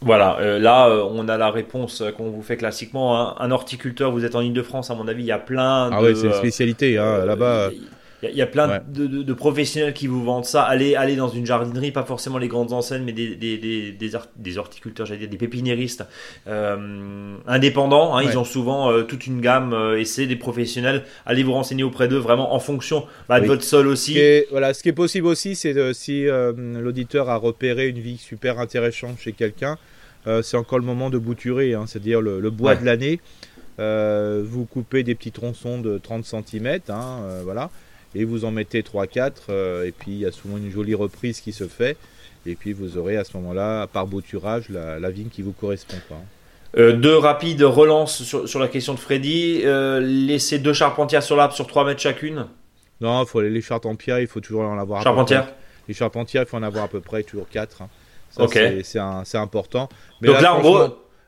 Voilà, euh, là, euh, on a la réponse qu'on vous fait classiquement. hein. Un horticulteur, vous êtes en Ile-de-France, à mon avis, il y a plein Ah de. ouais, c'est une spécialité, hein, là-bas. Y, il y a plein Ouais. de, de- de professionnels qui vous vendent ça. Allez, allez dans une jardinerie, pas forcément les grandes enseignes, mais des, des, des, des, des horticulteurs, j'allais dire, des pépiniéristes euh, indépendants. hein. Ouais. Ils ont souvent euh, toute une gamme euh, et c'est des professionnels. Allez vous renseigner auprès d'eux, vraiment en fonction bah, de Oui. votre sol Ce aussi. est, voilà, ce qui est possible aussi, c'est si l'auditeur a repéré une vie super intéressante chez quelqu'un, c'est encore le moment de bouturer, hein, c'est-à-dire le, le bois Ouais. de l'année. Vous coupez des petits tronçons de 30 cm, voilà, et vous en mettez 3-4, euh, et puis il y a souvent une jolie reprise qui se fait. Et puis vous aurez à ce moment-là, par bouturage, la, la vigne qui vous correspond. Quoi. Euh, deux rapides relances sur, sur la question de Freddy. Euh, laisser deux charpentières sur l'arbre sur 3 mètres chacune. Non, il faut les, les charpentières, il faut toujours en avoir. à peu Charpentière près. Les charpentières, il faut en avoir à peu près toujours 4. Ça, Ok. c'est- important. Mais Donc là, en gros,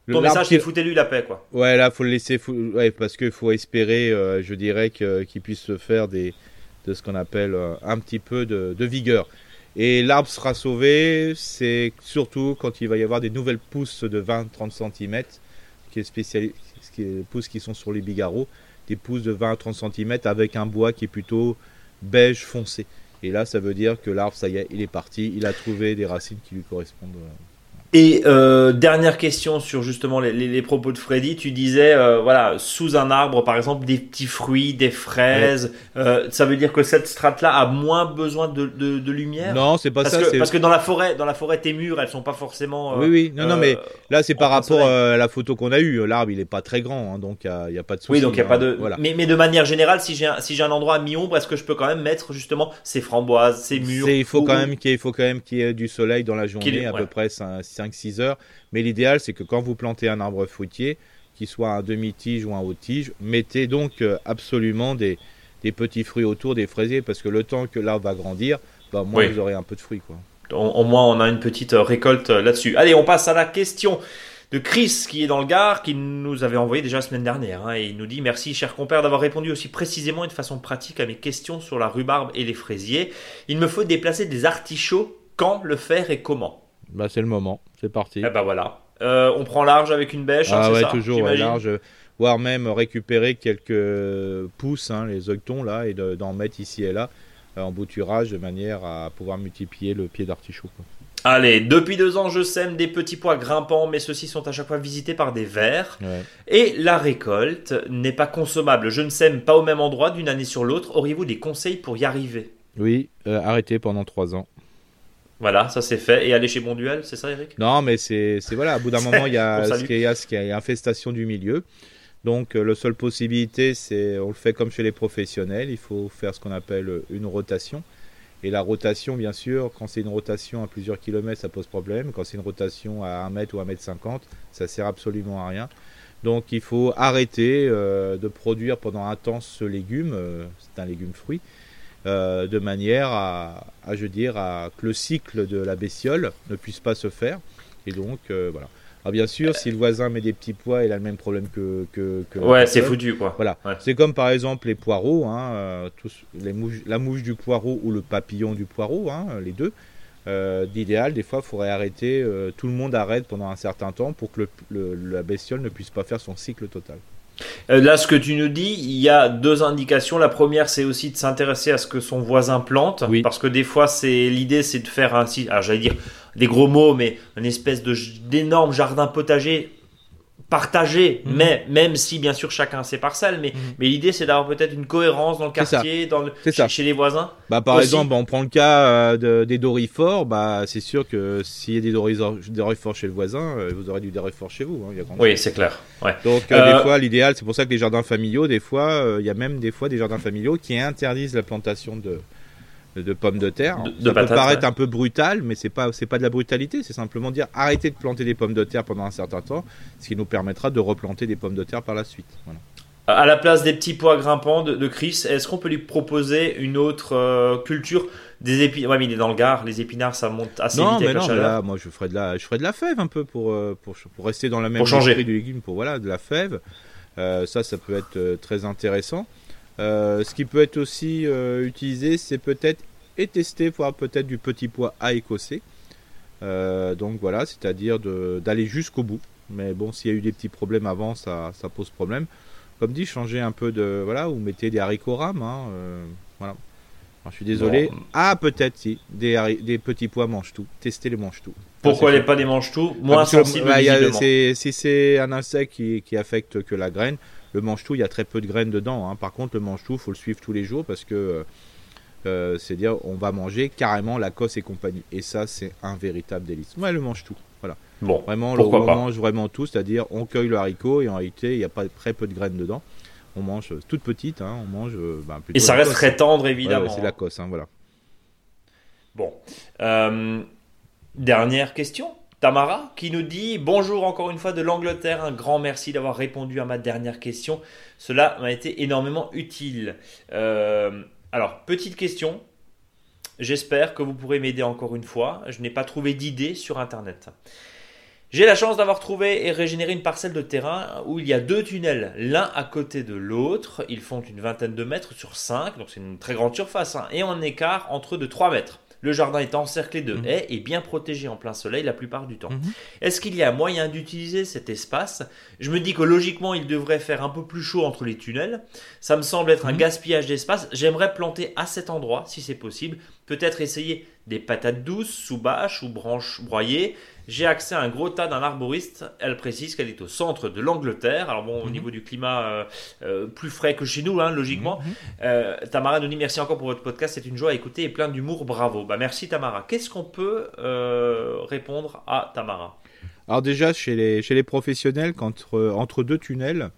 le- ton message c'est foutez-lui la paix quoi. Ouais, là, faut le laisser, fou- ouais, parce qu'il faut espérer, euh, je dirais, qu'il puisse se faire des, de ce qu'on appelle euh, un petit peu de, vigueur. Et l'arbre sera sauvé, c'est surtout quand il va y avoir des nouvelles pousses de 20-30 cm, qui sont sur les bigarreaux, des pousses de 20 à 30 cm avec un bois qui est plutôt beige foncé. Et là, ça veut dire que l'arbre, ça y est, il est parti, il a trouvé des racines qui lui correspondent. Euh. Et euh, dernière question sur justement les, les- les propos de Freddy. Tu disais, euh, voilà, sous un arbre, par exemple, des petits fruits, des fraises. euh, ça veut dire que cette strate-là a moins besoin de, de, de lumière? Non, c'est pas parce, ça. que, parce que dans la forêt, dans la forêt, tes murs, elles sont pas forcément. euh, Oui, oui, non, non, euh, mais Là, c'est par rapport euh, à la photo qu'on a eue. L'arbre, il est pas très grand, hein, donc il n'y a, pas de souci. Oui, donc il y a hein. pas de. Voilà. Mais, mais de manière générale, si j'ai un, si j'ai un endroit à mi-ombre, est-ce que je peux quand même mettre justement ces framboises, ces murs il faut ou- quand même qu'il y faut quand même qu'il y ait du soleil dans la journée, à ouais. peu près 5-6 heures. Mais l'idéal, c'est que quand vous plantez un arbre fruitier, qu'il soit un demi-tige ou un haut-tige, mettez donc euh, absolument des, des petits fruits autour des fraisiers, parce que le temps que l'arbre va grandir, bah, moins Oui. vous aurez un peu de fruits. Quoi. Au, au moins, on a une petite euh, récolte euh, là-dessus. Allez, on passe à la question de Chris qui est dans le Gard, qui nous avait envoyé déjà la semaine dernière. hein, et il nous dit Merci, cher compère, d'avoir répondu aussi précisément et de façon pratique à mes questions sur la rhubarbe et les fraisiers. Il me faut déplacer des artichauts. Quand le faire et comment? Bah, c'est le moment, c'est parti. Ben voilà. Euh, on prend large avec une bêche. hein, Ah c'est ouais, ça, toujours ouais, large, voire même récupérer quelques pousses, hein, les œilletons là, et de- d'en mettre ici et là euh, en bouturage de manière à pouvoir multiplier le pied d'artichaut. Allez, depuis deux ans, je sème des petits pois grimpants, mais ceux-ci sont à chaque fois visités par des vers. Ouais. Et la récolte n'est pas consommable. Je ne sème pas au même endroit d'une année sur l'autre. Auriez-vous des conseils pour y arriver? Oui, euh, arrêter pendant trois ans. Voilà, ça c'est fait. Et aller chez Bonduel, c'est ça, Eric? Non, mais c'est c'est- voilà, à bout d'un moment, il y a ce qu'il y a, ce qu'il y a infestation du milieu. Donc, euh, la seule possibilité, c'est on le fait comme chez les professionnels. Il faut faire ce qu'on appelle une rotation. Et la rotation, bien sûr, quand c'est une rotation à plusieurs kilomètres, ça pose problème. Quand c'est une rotation à 1 mètre ou 1 mètre 50, ça sert absolument à rien. Donc, il faut arrêter euh, de produire pendant un temps ce légume. euh, c'est un légume fruit. Euh, de manière à, à, je veux dire, à que le cycle de la bestiole ne puisse pas se faire. Et donc, euh, voilà. Alors, bien sûr, si le voisin met des petits pois, il a le même problème que. que, que Ouais, c'est foutu, quoi. Voilà. Ouais. C'est comme par exemple les poireaux, hein, euh, tous, les mouches, la mouche du poireau ou le papillon du poireau, hein, les deux. Euh, D'idéal, des fois, il faudrait arrêter, tout le monde arrête pendant un certain temps pour que le, le- la bestiole ne puisse pas faire son cycle total. Euh, Là, ce que tu nous dis, il y a deux indications. La première, c'est aussi de s'intéresser à ce que son voisin plante. Oui. Parce que des fois, c'est l'idée, c'est de faire un, alors j'allais dire des gros mots, mais une espèce de d'énorme jardin potager partagé, Mhm. mais même si bien sûr chacun a ses parcelles, mais, Mhm. mais l'idée c'est d'avoir peut-être une cohérence dans le quartier, dans le, chez, les voisins. Bah, par Aussi. exemple, on prend le cas euh, de- des dorifores, bah, c'est sûr que s'il y a des dorifores chez le voisin, euh, vous aurez du dorifor chez vous. hein, il y a grande Oui, c'est clair. Ouais. Donc euh, des fois, l'idéal, c'est pour ça que les jardins familiaux, des fois, il y a même des fois des jardins familiaux qui interdisent la plantation de, de pommes de terre. De- de ça peut patates, paraître ouais. un peu brutal, mais c'est pas c'est pas de la brutalité, c'est simplement dire arrêtez de planter des pommes de terre pendant un certain temps, ce qui nous permettra de replanter des pommes de terre par la suite. Voilà. À la place des petits pois grimpants de, de Chris, est-ce qu'on peut lui proposer une autre euh, culture? Des épinards Ouais, mais il est dans le Gard, les épinards ça monte assez non, vite avec non, mais chaleur. là, moi, je ferais de la je ferais de la fève un peu pour euh, pour, pour rester dans la même Pour changer. esprit du légume, pour voilà de la fève. Euh, ça, ça peut être euh, très intéressant. Euh, ce qui peut être aussi euh, utilisé, c'est peut-être et tester voir peut-être du petit pois à écossais. Euh, donc voilà, c'est-à-dire d'aller jusqu'au bout. Mais bon, s'il y a eu des petits problèmes avant, ça, ça pose problème. Comme dit, changer un peu de voilà, ou mettez des haricots rames. hein, euh, voilà. Alors, je suis désolé. Bon. Ah, peut-être si des, petits pois mangent tout. Testez les mange tout. Pourquoi Ça, c'est les pas des mange tout? Ah, Moins sensible bah, c'est- Si c'est un insecte qui, qui affecte que la graine, le mange-tout, il y a très peu de graines dedans. hein. Par contre, le mange-tout, il faut le suivre tous les jours parce que euh, c'est dire on va manger carrément la cosse et compagnie. Et ça, c'est un véritable délice. Ouais, le mange-tout. Voilà. Bon, Vraiment, Pourquoi on pas. mange vraiment tout, c'est-à-dire on cueille le haricot et en réalité, il n'y a pas très peu de graines dedans. On mange euh, toute petite, hein, on mange plutôt et ça reste très tendre évidemment. ouais, c'est la cosse, hein, voilà. Bon. Euh, Dernière question. Tamara qui nous dit bonjour encore une fois de l'Angleterre, un grand merci d'avoir répondu à ma dernière question. Cela m'a été énormément utile. Euh, alors, petite question. J'espère que vous pourrez m'aider encore une fois. Je n'ai pas trouvé d'idée sur Internet. J'ai la chance d'avoir trouvé et régénéré une parcelle de terrain où il y a deux tunnels, l'un à côté de l'autre. Ils font une vingtaine de mètres sur 5, donc c'est une très grande surface, hein, et en écart entre eux de 3 mètres. Le jardin est encerclé de mhm. haies et bien protégé en plein soleil la plupart du temps. Mhm. Est-ce qu'il y a moyen d'utiliser cet espace? Je me dis que logiquement, il devrait faire un peu plus chaud entre les tunnels. Ça me semble être un mhm. gaspillage d'espace. J'aimerais planter à cet endroit, si c'est possible. Peut-être essayer des patates douces sous bâche ou branches broyées. J'ai accès à un gros tas d'un arboriste. Elle précise qu'elle est au centre de l'Angleterre. Alors bon, au mhm. niveau du climat, euh, euh, plus frais que chez nous, hein, logiquement. Mhm. Euh, Tamara nous dit merci encore pour votre podcast. C'est une joie à écouter et plein d'humour. Bravo. Bah merci Tamara. Qu'est-ce qu'on peut répondre à Tamara? Alors déjà, chez les, chez les professionnels, entre, entre deux tunnels,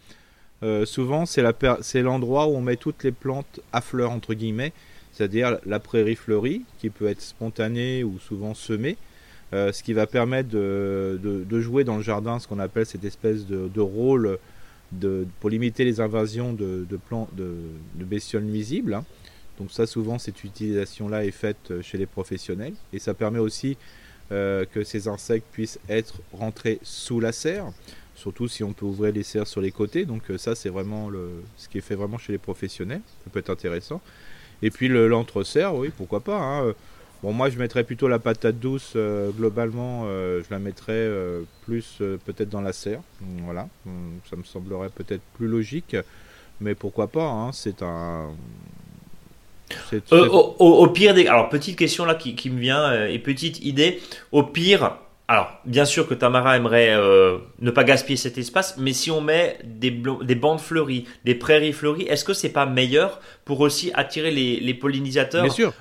souvent c'est l'endroit où on met toutes les plantes à fleurs, entre guillemets. C'est-à-dire la prairie fleurie, qui peut être spontanée ou souvent semée. Euh, ce qui va permettre de, jouer dans le jardin ce qu'on appelle cette espèce de, rôle pour limiter les invasions de, de, bestioles nuisibles. Hein. Donc ça, souvent, cette utilisation-là est faite chez les professionnels. Et ça permet aussi euh, que ces insectes puissent être rentrés sous la serre, surtout si on peut ouvrir les serres sur les côtés. Donc euh, ça, c'est vraiment ce qui est fait vraiment chez les professionnels. Ça peut être intéressant. Et puis l'entre-serre, oui, pourquoi pas. Hein. Bon, moi, je mettrais plutôt la patate douce. Euh, globalement, euh, je la mettrais euh, plus peut-être dans la serre. Voilà, ça me semblerait peut-être plus logique. Mais pourquoi pas hein, C'est un. Au, pire des. Alors, petite question là qui, qui me vient et petite idée. Au pire, alors, bien sûr que Tamara aimerait euh, ne pas gaspiller cet espace, mais si on met des, des bandes fleuries, des prairies fleuries, est-ce que c'est pas meilleur pour aussi attirer les, pollinisateurs Bien sûr.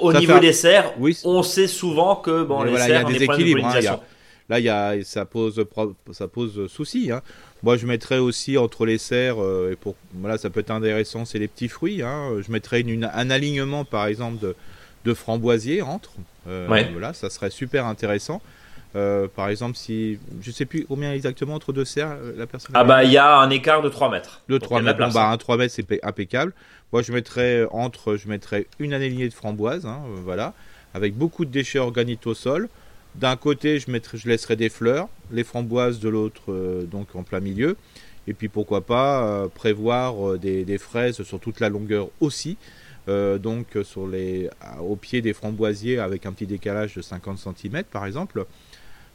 au, niveau des serres, on sait souvent que bon, les serres ont des, équilibres. Hein, là, il y a, ça pose, ça pose souci. Hein. Moi, je mettrais aussi entre les serres, euh, et pour, voilà, ça peut être intéressant, c'est les petits fruits. Hein. Je mettrais une, un alignement, par exemple, de, de framboisiers entre. Euh, voilà, ça serait super intéressant. Euh, par exemple, si je sais plus combien exactement entre deux serres, euh, la personne. Ah bah il y a un écart de 3 mètres. De 3 mètres. Bon, bah, un 3 mètres c'est impeccable. Moi je mettrais entre, je mettrais une année de framboise, hein, euh, voilà, avec beaucoup de déchets organiques au sol. D'un côté, je mettrais, je laisserai des fleurs, les framboises de l'autre, donc en plein milieu. Et puis pourquoi pas prévoir des, des, fraises sur toute la longueur aussi. donc sur les, au pied des framboisiers avec un petit décalage de 50 cm par exemple.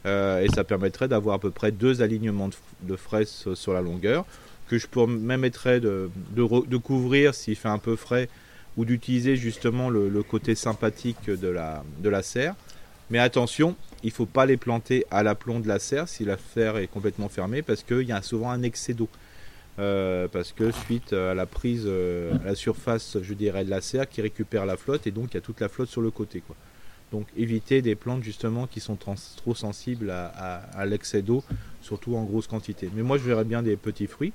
Euh, et ça permettrait d'avoir à peu près deux alignements de, fraises sur la longueur que je permettrais de, de, couvrir s'il fait un peu frais ou d'utiliser justement le, côté sympathique de la, serre. Mais attention, il ne faut pas les planter à l'aplomb de la serre si la serre est complètement fermée parce qu'il y a souvent un excès d'eau. Euh, parce que suite à la prise euh, à la surface, je dirais, de la serre qui récupère la flotte et donc il y a toute la flotte sur le côté. Donc éviter des plantes justement qui sont trop sensibles à, l'excès d'eau, surtout en grosse quantité. Mais moi je verrais bien des petits fruits.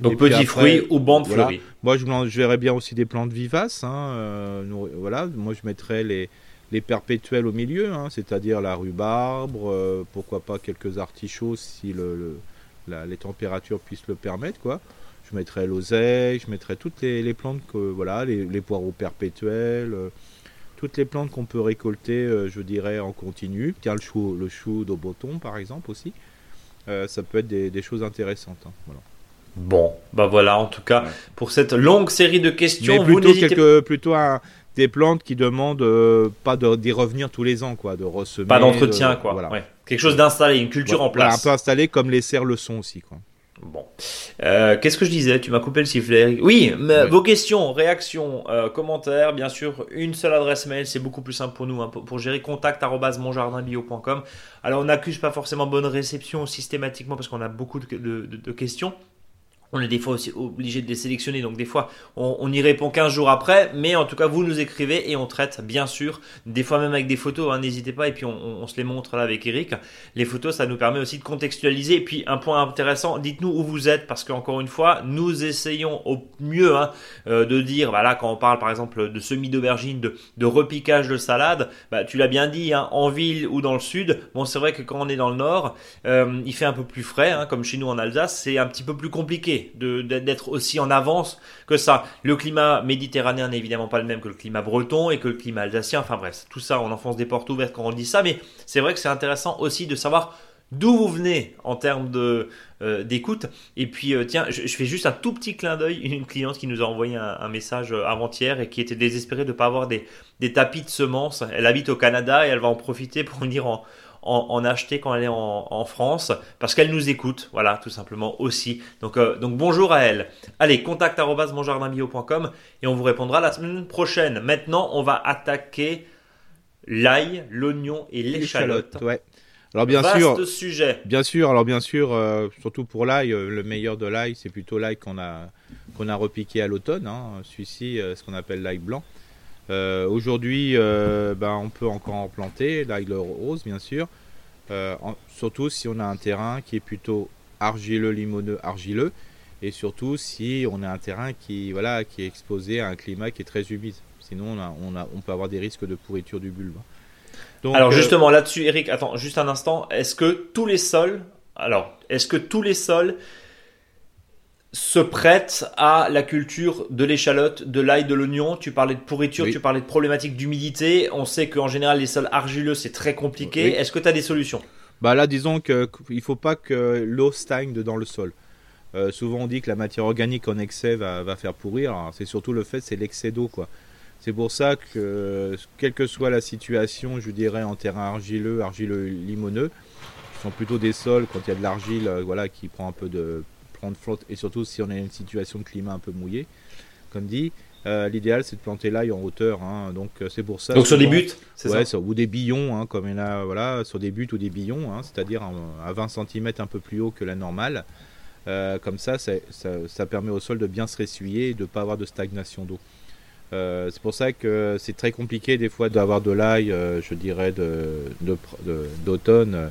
Donc petits fruits ou bandes fleuries. Moi je, je, verrais bien aussi des plantes vivaces. Hein, euh, voilà, moi je mettrais les, les perpétuels au milieu, hein, c'est-à-dire la rhubarbe, euh, pourquoi pas quelques artichauts si le, les températures puissent le permettre, quoi. Je mettrais l'oseille, je mettrais toutes les, plantes que voilà, les, les poireaux perpétuels. Euh, toutes les plantes qu'on peut récolter, euh, je dirais, en continu. Tiens, le chou, le chou d'Auboton, par exemple, aussi. Euh, ça peut être des, choses intéressantes. Hein, voilà. Bon, bah voilà, en tout cas, pour cette longue série de questions, Mais plutôt, quelques, plutôt des plantes qui demandent euh, pas d'y revenir tous les ans, quoi, de ressemer. Pas d'entretien, quoi. Voilà. Quelque chose d'installé, une culture en place. un peu installé comme les serres le sont aussi, quoi. Bon. Euh, qu'est-ce que je disais? Tu m'as coupé le sifflet. Oui, vos questions, réactions, euh, commentaires, bien sûr, une seule adresse mail, c'est beaucoup plus simple pour nous, hein, pour, gérer contact monjardinbio.com. Alors on n'accuse pas forcément bonne réception systématiquement parce qu'on a beaucoup de, questions. On est des fois aussi obligé de les sélectionner, donc des fois on, y répond 15 jours après, mais en tout cas vous nous écrivez et on traite bien sûr, des fois même avec des photos, hein, n'hésitez pas, et puis on, se les montre là avec Eric. Les photos ça nous permet aussi de contextualiser, et puis un point intéressant, dites-nous où vous êtes, parce qu'encore une fois, nous essayons au mieux hein, euh, de dire, voilà, quand on parle par exemple de semis d'aubergine, de, de, repiquage de salade, bah, tu l'as bien dit, hein, en ville ou dans le sud, bon c'est vrai que quand on est dans le nord, euh, il fait un peu plus frais, comme chez nous en Alsace, c'est un petit peu plus compliqué d'être aussi en avance que ça. Le climat méditerranéen n'est évidemment pas le même que le climat breton et que le climat alsacien. Enfin bref, tout ça, on enfonce des portes ouvertes quand on dit ça, mais c'est vrai que c'est intéressant aussi de savoir d'où vous venez en termes euh, d'écoute. Et puis euh, tiens, je, fais juste un tout petit clin d'œil. Une cliente qui nous a envoyé un, message euh, avant-hier et qui était désespérée de ne pas avoir des, des tapis de semences. Elle habite au Canada et elle va en profiter pour venir en, en, acheter quand elle est en, France parce qu'elle nous écoute, voilà, tout simplement aussi. Donc, euh, donc bonjour à elle. Allez, contact monjardinbio.com et on vous répondra la semaine prochaine. Maintenant, on va attaquer l'ail, l'oignon et l'échalote. Ouais. Alors bien sûr, sujet. Bien sûr, alors bien sûr, euh, surtout pour l'ail, euh, le meilleur de l'ail, c'est plutôt l'ail qu'on a qu'on a repiqué à l'automne. Hein. Celui-ci, ce qu'on appelle l'ail blanc. Euh, aujourd'hui, ben, on peut encore en planter, l'ail rose bien sûr, euh, surtout si on a un terrain qui est plutôt argileux, limoneux, argileux, et surtout si on a un terrain qui, voilà, qui est exposé à un climat qui est très humide. Sinon, on, a, on, peut avoir des risques de pourriture du bulbe. Donc, alors justement là-dessus, Eric, attends juste un instant. Est-ce que tous les sols, alors est-ce que tous les sols se prête à la culture de l'échalote, de l'ail, de l'oignon. Tu parlais de pourriture, tu parlais de problématiques d'humidité. On sait qu'en général, les sols argileux, c'est très compliqué. Est-ce que tu as des solutions? Bah là, disons qu'il ne faut pas que l'eau stagne dans le sol. Euh, souvent, on dit que la matière organique en excès va, faire pourrir. C'est surtout le fait, c'est l'excès d'eau, quoi. C'est pour ça que, quelle que soit la situation, je dirais en terrain argileux, argileux limoneux, ce sont plutôt des sols quand il y a de l'argile, euh, voilà, qui prend un peu de flotte et surtout si on a une situation de climat un peu mouillé, comme dit. Euh, l'idéal c'est de planter l'ail en hauteur, hein. donc euh, c'est pour ça. Donc sur des buts, c'est ouais, ça Ou des billons, hein, comme il y en a, voilà, sur des buts ou des billons, hein, c'est-à-dire à 20 cm un peu plus haut que la normale. Euh, comme ça ça, ça, permet au sol de bien se ressuyer et de ne pas avoir de stagnation d'eau. c'est pour ça que c'est très compliqué des fois d'avoir de l'ail, je dirais, d'automne de, de,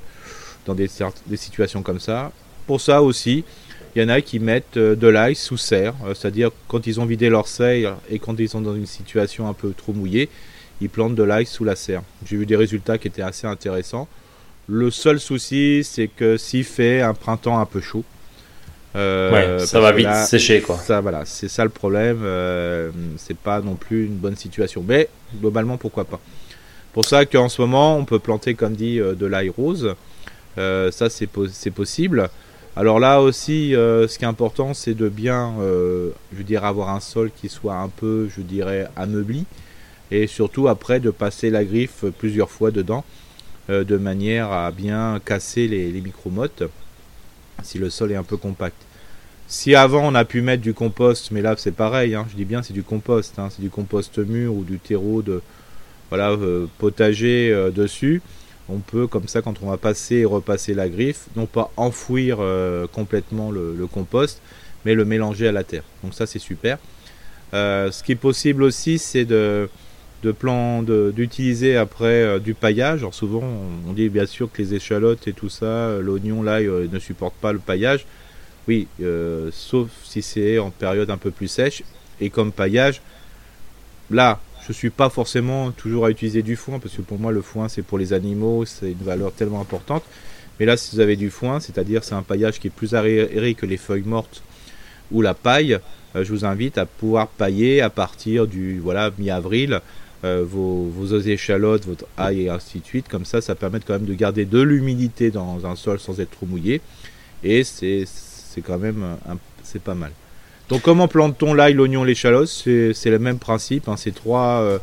dans des, des situations comme ça. Pour ça aussi, il y en a qui mettent euh, de l'ail sous serre, euh, c'est-à-dire quand ils ont vidé leur serre et quand ils sont dans une situation un peu trop mouillée, ils plantent de l'ail sous la serre. J'ai vu des résultats qui étaient assez intéressants. Le seul souci, c'est que s'il fait un printemps un peu chaud, euh, ça va vite sécher quoi. Ça voilà, c'est ça le problème. c'est pas non plus une bonne situation, mais globalement pourquoi pas? Pour ça qu'en ce moment, on peut planter comme dit de l'ail rose. ça c'est possible. Alors là aussi, euh, ce qui est important, c'est de bien, euh, je dire, avoir un sol qui soit un peu, je dirais, ameubli, et surtout après de passer la griffe plusieurs fois dedans, euh, de manière à bien casser les, les micromottes, si le sol est un peu compact. Si avant on a pu mettre du compost, mais là c'est pareil, hein, je dis bien c'est du compost, hein, c'est du compost mûr ou du terreau de voilà potager dessus on peut comme ça quand on va passer et repasser la griffe, non pas enfouir euh, complètement le, compost, mais le mélanger à la terre. Donc ça c'est super. Euh, ce qui est possible aussi, c'est de, de d'utiliser après euh, du paillage. Alors souvent, on, dit bien sûr que les échalotes et tout ça, l'oignon là, ne supportent pas le paillage. Oui, sauf si c'est en période un peu plus sèche. Et comme paillage, là, je suis pas forcément toujours à utiliser du foin parce que pour moi le foin c'est pour les animaux, c'est une valeur tellement importante. Mais là, si vous avez du foin, c'est-à-dire c'est un paillage qui est plus aéré que les feuilles mortes ou la paille, euh, je vous invite à pouvoir pailler à partir du voilà mi-avril euh, vos, vos échalotes, votre ail et ainsi de suite. Comme ça, ça permet quand même de garder de l'humidité dans un sol sans être trop mouillé. Et c'est quand même c'est pas mal. Donc comment plante-t-on l'ail, l'oignon, l'échalote C'est le même principe. Hein. c'est trois, euh,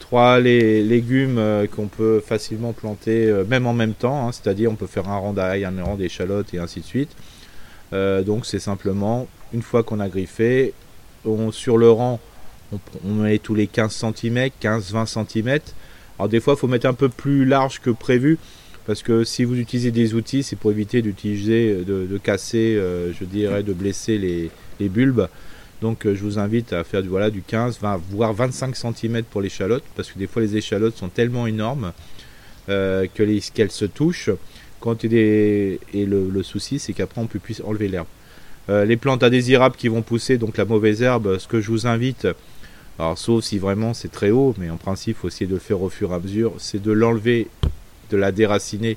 trois les, légumes euh, qu'on peut facilement planter euh, même en même temps. Hein. C'est-à-dire on peut faire un rang d'ail, un rang d'échalote et ainsi de suite. donc c'est simplement une fois qu'on a griffé, sur le rang, on, met tous les 15 cm, 15-20 cm. Alors des fois il faut mettre un peu plus large que prévu Parce que si vous utilisez des outils, c'est pour éviter d'utiliser, de, casser, je dirais, de blesser les, les bulbes. Donc euh, je vous invite à faire du, voilà, du 15, 20, voire 25 cm pour l'échalote, parce que des fois les échalotes sont tellement énormes euh, que les- qu'elles se touchent. Quand il et le, souci, c'est qu'après on plus enlever l'herbe. Euh, les plantes indésirables qui vont pousser, donc la mauvaise herbe, ce que je vous invite, alors sauf si vraiment c'est très haut, mais en principe, il faut essayer de le faire au fur et à mesure, c'est de l'enlever, de la déraciner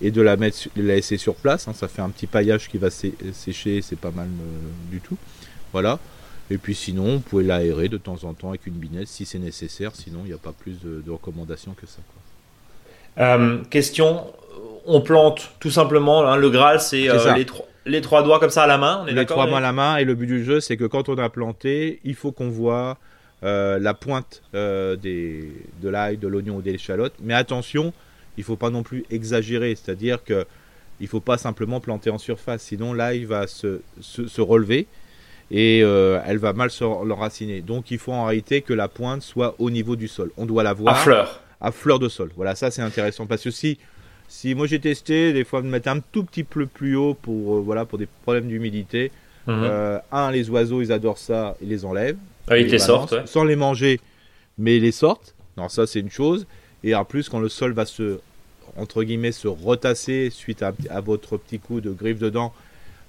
et de la mettre, su- de la laisser sur place. hein. ça fait un petit paillage qui va sé- sécher, c'est pas mal euh, du tout. Voilà. Et puis sinon, vous pouvez l'aérer de temps en temps avec une binette si c'est nécessaire. Sinon, il n'y a pas plus de, de recommandations que ça. quoi. Euh, question, on plante tout simplement, hein, le Graal c'est euh, les, trois, les trois doigts comme ça à la main, on est les trois mains à la main et le but du jeu c'est que quand on a planté il faut qu'on voit la pointe des, de l'ail, de l'oignon ou des échalotes mais attention il faut pas non plus exagérer c'est à dire que il faut pas simplement planter en surface sinon l'ail va se, se, se relever et euh, elle va mal se l'enraciner donc il faut en réalité que la pointe soit au niveau du sol on doit la À voir fleur. à fleur de sol. Voilà, ça c'est intéressant parce que si, si moi j'ai testé des fois de mettre un tout petit peu plus haut pour euh, voilà pour des problèmes d'humidité. Mhm. Euh, un, les oiseaux ils adorent ça, ils les enlèvent, Ah, ils les sortent. ouais. sans les manger, mais ils les sortent. Non, ça c'est une chose. Et en plus quand le sol va se entre guillemets se retasser suite à, votre petit coup de griffe dedans,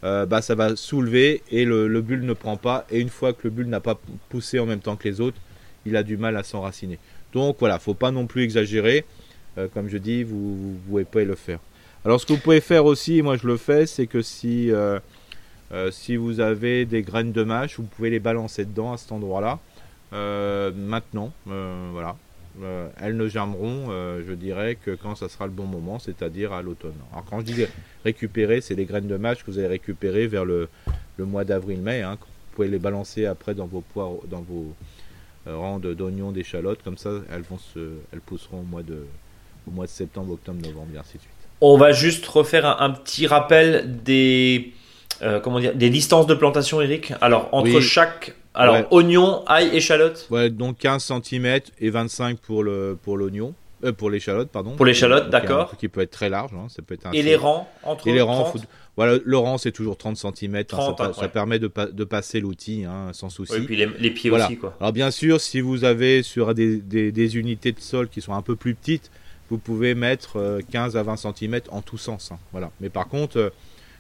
euh, bah ça va soulever et le, le bulle ne prend pas. Et une fois que le bulle n'a pas poussé en même temps que les autres, il a du mal à s'enraciner. Donc voilà, faut pas non plus exagérer. Euh, comme je dis, vous pouvez pas le faire. Alors ce que vous pouvez faire aussi, moi je le fais, c'est que si, euh, si vous avez des graines de mâche, vous pouvez les balancer dedans à cet endroit-là. Maintenant, voilà. Euh, elles ne germeront, euh, je dirais, que quand ça sera le bon moment, c'est-à-dire à, l'automne. Alors quand je dis récupérer, c'est les graines de mâche que vous allez récupérer vers le, le mois d'avril-mai. hein. Vous pouvez les balancer après dans vos poires, dans vos euh, rangs d'oignons, d'échalotes, comme ça elles vont se, elles pousseront au mois de, au mois de septembre, octobre, novembre, et ainsi de suite. On va juste refaire un, un petit rappel des euh, comment dire des distances de plantation, Eric. Alors entre Oui. chaque alors Ouais. oignon, ail, échalote. Ouais, donc 15 cm et 25 pour le pour l'oignon, euh, pour l'échalote, pardon. Pour l'échalote, d'accord. Qui peut être très large, hein, ça peut être un Et les rangs entre Et les rangs, 30. faut- voilà, le rang c'est toujours 30 cm, 30, ça, hein, ça ouais. permet de, pa- de passer l'outil hein, sans souci. Oui, et puis les, les pieds Voilà. aussi quoi. Alors bien sûr, si vous avez sur des, des- des unités de sol qui sont un peu plus petites, vous pouvez mettre euh, 15 à 20 cm en tous sens. hein, voilà. Mais par contre, euh,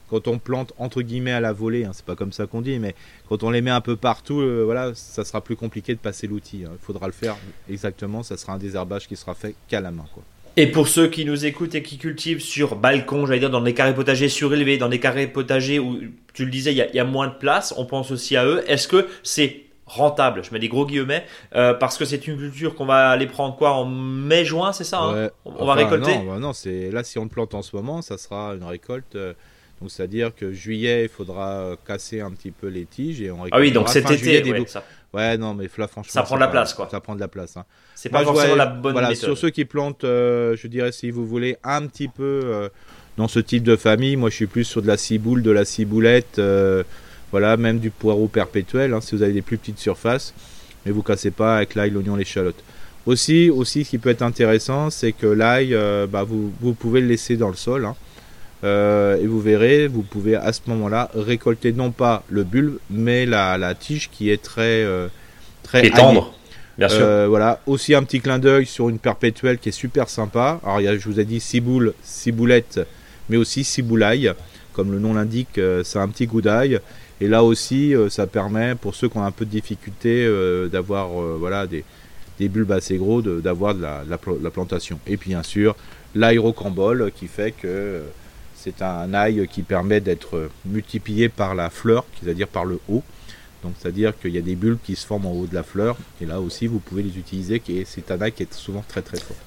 quand on plante entre guillemets à la volée, hein, c'est pas comme ça qu'on dit, mais quand on les met un peu partout, euh, voilà, ça sera plus compliqué de passer l'outil. hein. Il faudra le faire exactement. Ça sera un désherbage qui sera fait qu'à la main. Quoi. Et pour ceux qui nous écoutent et qui cultivent sur balcon, j'allais dire dans des carrés potagers surélevés, dans des carrés potagers où tu le disais, il y, a- il y a moins de place, on pense aussi à eux. Est-ce que c'est rentable? Je mets des gros guillemets euh, parce que c'est une culture qu'on va aller prendre quoi en mai-juin, c'est ça hein? Ouais. On va récolter? Non, bah non, c'est là si on le plante en ce moment, ça sera une récolte. euh, donc c'est-à-dire que juillet, il faudra euh, casser un petit peu les tiges et on Ah oui, donc cet été, ouais, ça, Ouais, non, mais là, franchement, Ça prend de la place, quoi. Ça prend de la place. hein. c'est pas Moi, forcément vois- la bonne voilà, méthode. sur ceux qui plantent, euh, je dirais, si vous voulez, un petit peu euh, dans ce type de famille, moi, je suis plus sur de la ciboule, de la ciboulette, euh, voilà, même du poireau perpétuel, hein, si vous avez des plus petites surfaces, mais vous cassez pas avec l'ail, l'oignon, l'échalote. Aussi, aussi, ce qui peut être intéressant, c'est que l'ail, bah, vous, vous pouvez le laisser dans le sol, hein. Euh, et vous verrez, vous pouvez à ce moment-là récolter non pas le bulbe, mais la, la tige qui est très, euh, très Qui est aillée. tendre, bien sûr. Euh, voilà, aussi un petit clin d'œil sur une perpétuelle qui est super sympa. Alors, il y a, je vous ai dit ciboule, ciboulette, mais aussi ciboulaille. Comme le nom l'indique, euh, c'est un petit goût d'ail. Et là aussi, euh, ça permet, pour ceux qui ont un peu de difficulté, euh, d'avoir euh, voilà, des, des bulbes assez gros, d'avoir de, la, de la pla- de la plantation. Et puis, bien sûr, l'aérocambole qui fait que euh, c'est un ail qui permet d'être multiplié par la fleur, c'est-à-dire par le haut. Donc c'est-à-dire qu'il y a des bulbes qui se forment en haut de la fleur, et là aussi vous pouvez les utiliser, c'est un ail qui est souvent très très fort.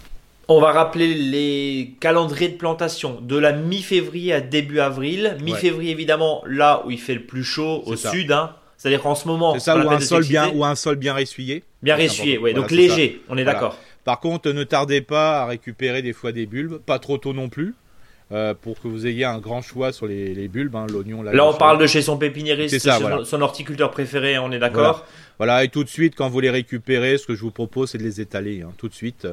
On va rappeler les calendriers de plantation de la mi-février à début avril. Mi-février évidemment là où il fait le plus chaud au ça. sud. Hein. C'est-à-dire qu'en ce moment, ça, ou un, sol bien, ou un sol bien ressuyé. bien. Ouais, Voilà, donc ça. léger, on est Voilà. d'accord. Par contre, ne tardez pas à récupérer des fois des bulbes, pas trop tôt non plus, euh, pour que vous ayez un grand choix sur les, les bulbes, hein, l'oignon, l'ail, Là, on le parle de chez son pépiniériste, C'est ça, chez voilà. son- son horticulteur préféré, on est d'accord. Voilà, et tout de suite, quand vous les récupérez, ce que je vous propose, c'est de les étaler, hein, tout de suite.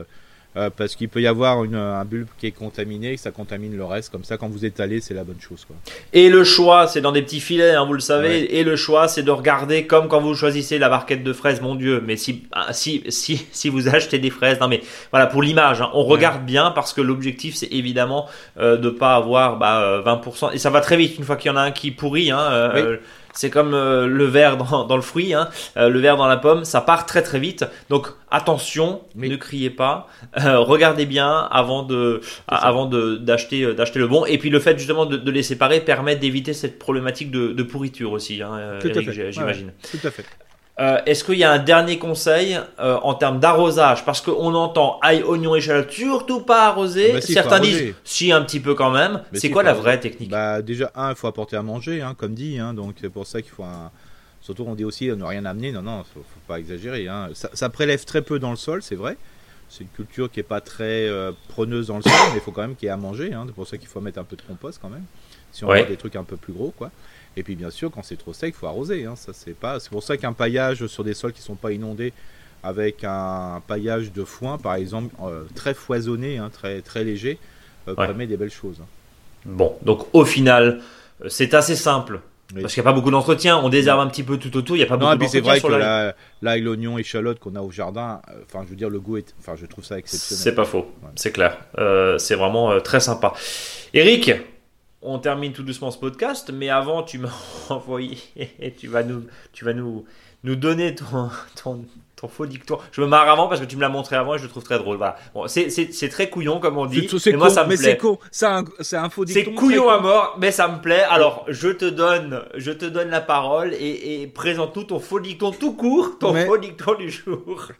Euh, parce qu'il peut y avoir une, un bulbe qui est contaminé, que ça contamine le reste. Comme ça, quand vous étalez, c'est la bonne chose. Quoi. Et le choix, c'est dans des petits filets, hein, vous le savez. Et le choix, c'est de regarder comme quand vous choisissez la barquette de fraises, mon Dieu. Mais si, ah, si, si, si vous achetez des fraises, non mais voilà, pour l'image, hein, on regarde bien parce que l'objectif, c'est évidemment euh, de pas avoir bah, 20%. Et ça va très vite une fois qu'il y en a un qui pourrit. Hein, euh, c'est comme euh, le verre dans, le fruit, hein, euh, le verre dans la pomme, ça part très très vite. Donc attention, ne criez pas, euh, regardez bien avant de avant d'acheter d'acheter le bon. Et puis le fait justement de, les séparer permet d'éviter cette problématique de, pourriture aussi, hein, j'imagine. tout à fait. Euh, est-ce qu'il y a un dernier conseil euh, en termes d'arrosage? Parce qu'on entend ail, oignon, échalote, surtout pas arroser. Ah bah Certains disent si un petit peu quand même. C'est quoi la vraie technique? Bah, Déjà, un, il faut apporter à manger, hein, comme dit. Hein, donc c'est pour ça qu'il faut un... Surtout on dit aussi ne rien amener. Non, non, faut, faut pas exagérer. Hein. Ça, prélève très peu dans le sol, c'est vrai. C'est une culture qui est pas très euh, preneuse dans le sol, mais il faut quand même qu'il y ait à manger. C'est pour ça qu'il faut mettre un peu de compost quand même. Si on a des trucs un peu plus gros, quoi. Et puis bien sûr, quand c'est trop sec, il faut arroser. Hein. Ça, c'est pas. C'est pour ça qu'un paillage sur des sols qui sont pas inondés, avec un paillage de foin, par exemple, euh, très foisonné, hein, très très léger, euh, permet des belles choses. Hein. Bon, donc au final, euh, c'est assez simple. Parce qu'il n'y a pas beaucoup d'entretien, on désherbe un petit peu tout autour, il n'y a pas beaucoup d'entretien. C'est vrai que la... l'ail, l'oignon, échalote qu'on a au jardin, enfin je veux dire le goût est, enfin je trouve ça exceptionnel. C'est pas faux, c'est clair, c'est vraiment très sympa. Eric, on termine tout doucement ce podcast, mais avant, tu m'as envoyé, tu vas nous, tu vas nous, nous donner ton, ton, ton faux dicton. Je me marre avant parce que tu me l'as montré avant et je le trouve très drôle. Voilà. Bon, c'est très couillon comme on dit. mais moi ça me mais c'est C'est un, un, faux dicton. C'est couillon à mort, mais ça me plaît. Alors je te donne, je te donne la parole et, présente-nous ton faux dicton tout court, ton faux dicton du jour.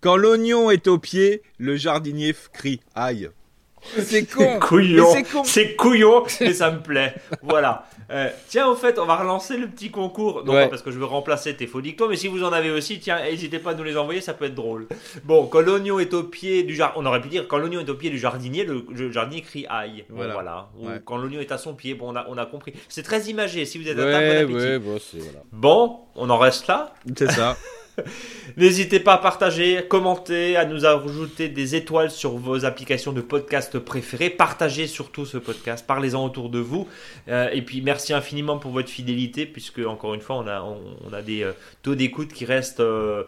Quand l'oignon est au pied, le jardinier crie aïe. C'est con. couillon. C'est couillon, mais ça me plaît. Voilà. Euh, tiens, au fait, on va relancer le petit concours. Non, pas parce que je veux remplacer tes faux dictons, mais si vous en avez aussi, tiens, n'hésitez pas à nous les envoyer, ça peut être drôle. Bon, quand l'oignon est au pied du jardin, on aurait pu dire quand l'oignon est au pied du jardinier, le, jardinier crie aïe. Voilà. Ou quand l'oignon est à son pied, bon, on a, on a compris. C'est très imagé. Si vous êtes à table, bon appétit. bon, on en reste là. C'est ça. N'hésitez pas à partager, commenter, à nous ajouter des étoiles sur vos applications de podcast préférées. Partagez surtout ce podcast, parlez-en autour de vous. Euh, et puis merci infiniment pour votre fidélité, puisque encore une fois, on a, on, a des euh, taux d'écoute qui restent euh,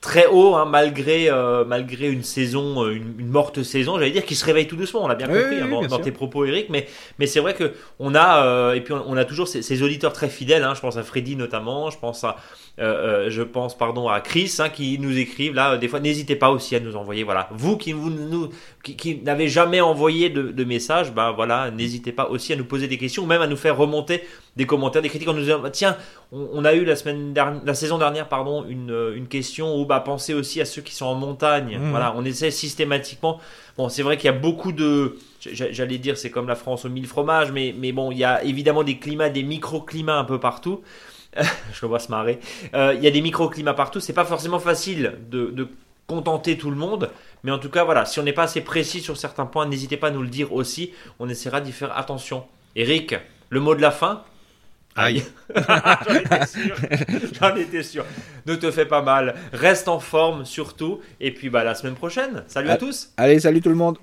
très haut, hein, malgré, euh, malgré une saison, une, morte saison, j'allais dire, qui se réveille tout doucement. On l'a bien compris hein, dans, tes propos, Eric. Mais, mais c'est vrai que on a, euh, et puis on, a toujours ces, auditeurs très fidèles. Hein, je pense à Freddy notamment. Je pense à, je pense pardon à Chris qui nous écrivent là. Des fois, n'hésitez pas aussi à nous envoyer. Voilà, vous qui vous nous, qui, n'avez jamais envoyé de, de messages, bah voilà, n'hésitez pas aussi à nous poser des questions, ou même à nous faire remonter des commentaires, des critiques en nous disant bah, tiens, on, a eu la semaine dernière, la saison dernière, pardon, une, une question où bah pensez aussi à ceux qui sont en montagne. Mmh. Voilà, on essaie systématiquement. Bon, c'est vrai qu'il y a beaucoup de, j'allais dire c'est comme la France aux mille fromages, mais mais bon, il y a évidemment des climats, des microclimats un peu partout. je le vois se marrer. Euh, il y a des microclimats partout. C'est pas forcément facile de, de contenter tout le monde. Mais en tout cas, voilà, si on n'est pas assez précis sur certains points, n'hésitez pas à nous le dire aussi. On essaiera d'y faire attention. Eric, le mot de la fin Aïe. J'en étais sûr. J'en étais sûr. Ne te fais pas mal. Reste en forme surtout. Et puis bah, la semaine prochaine. Salut à tous. Allez, salut tout le monde.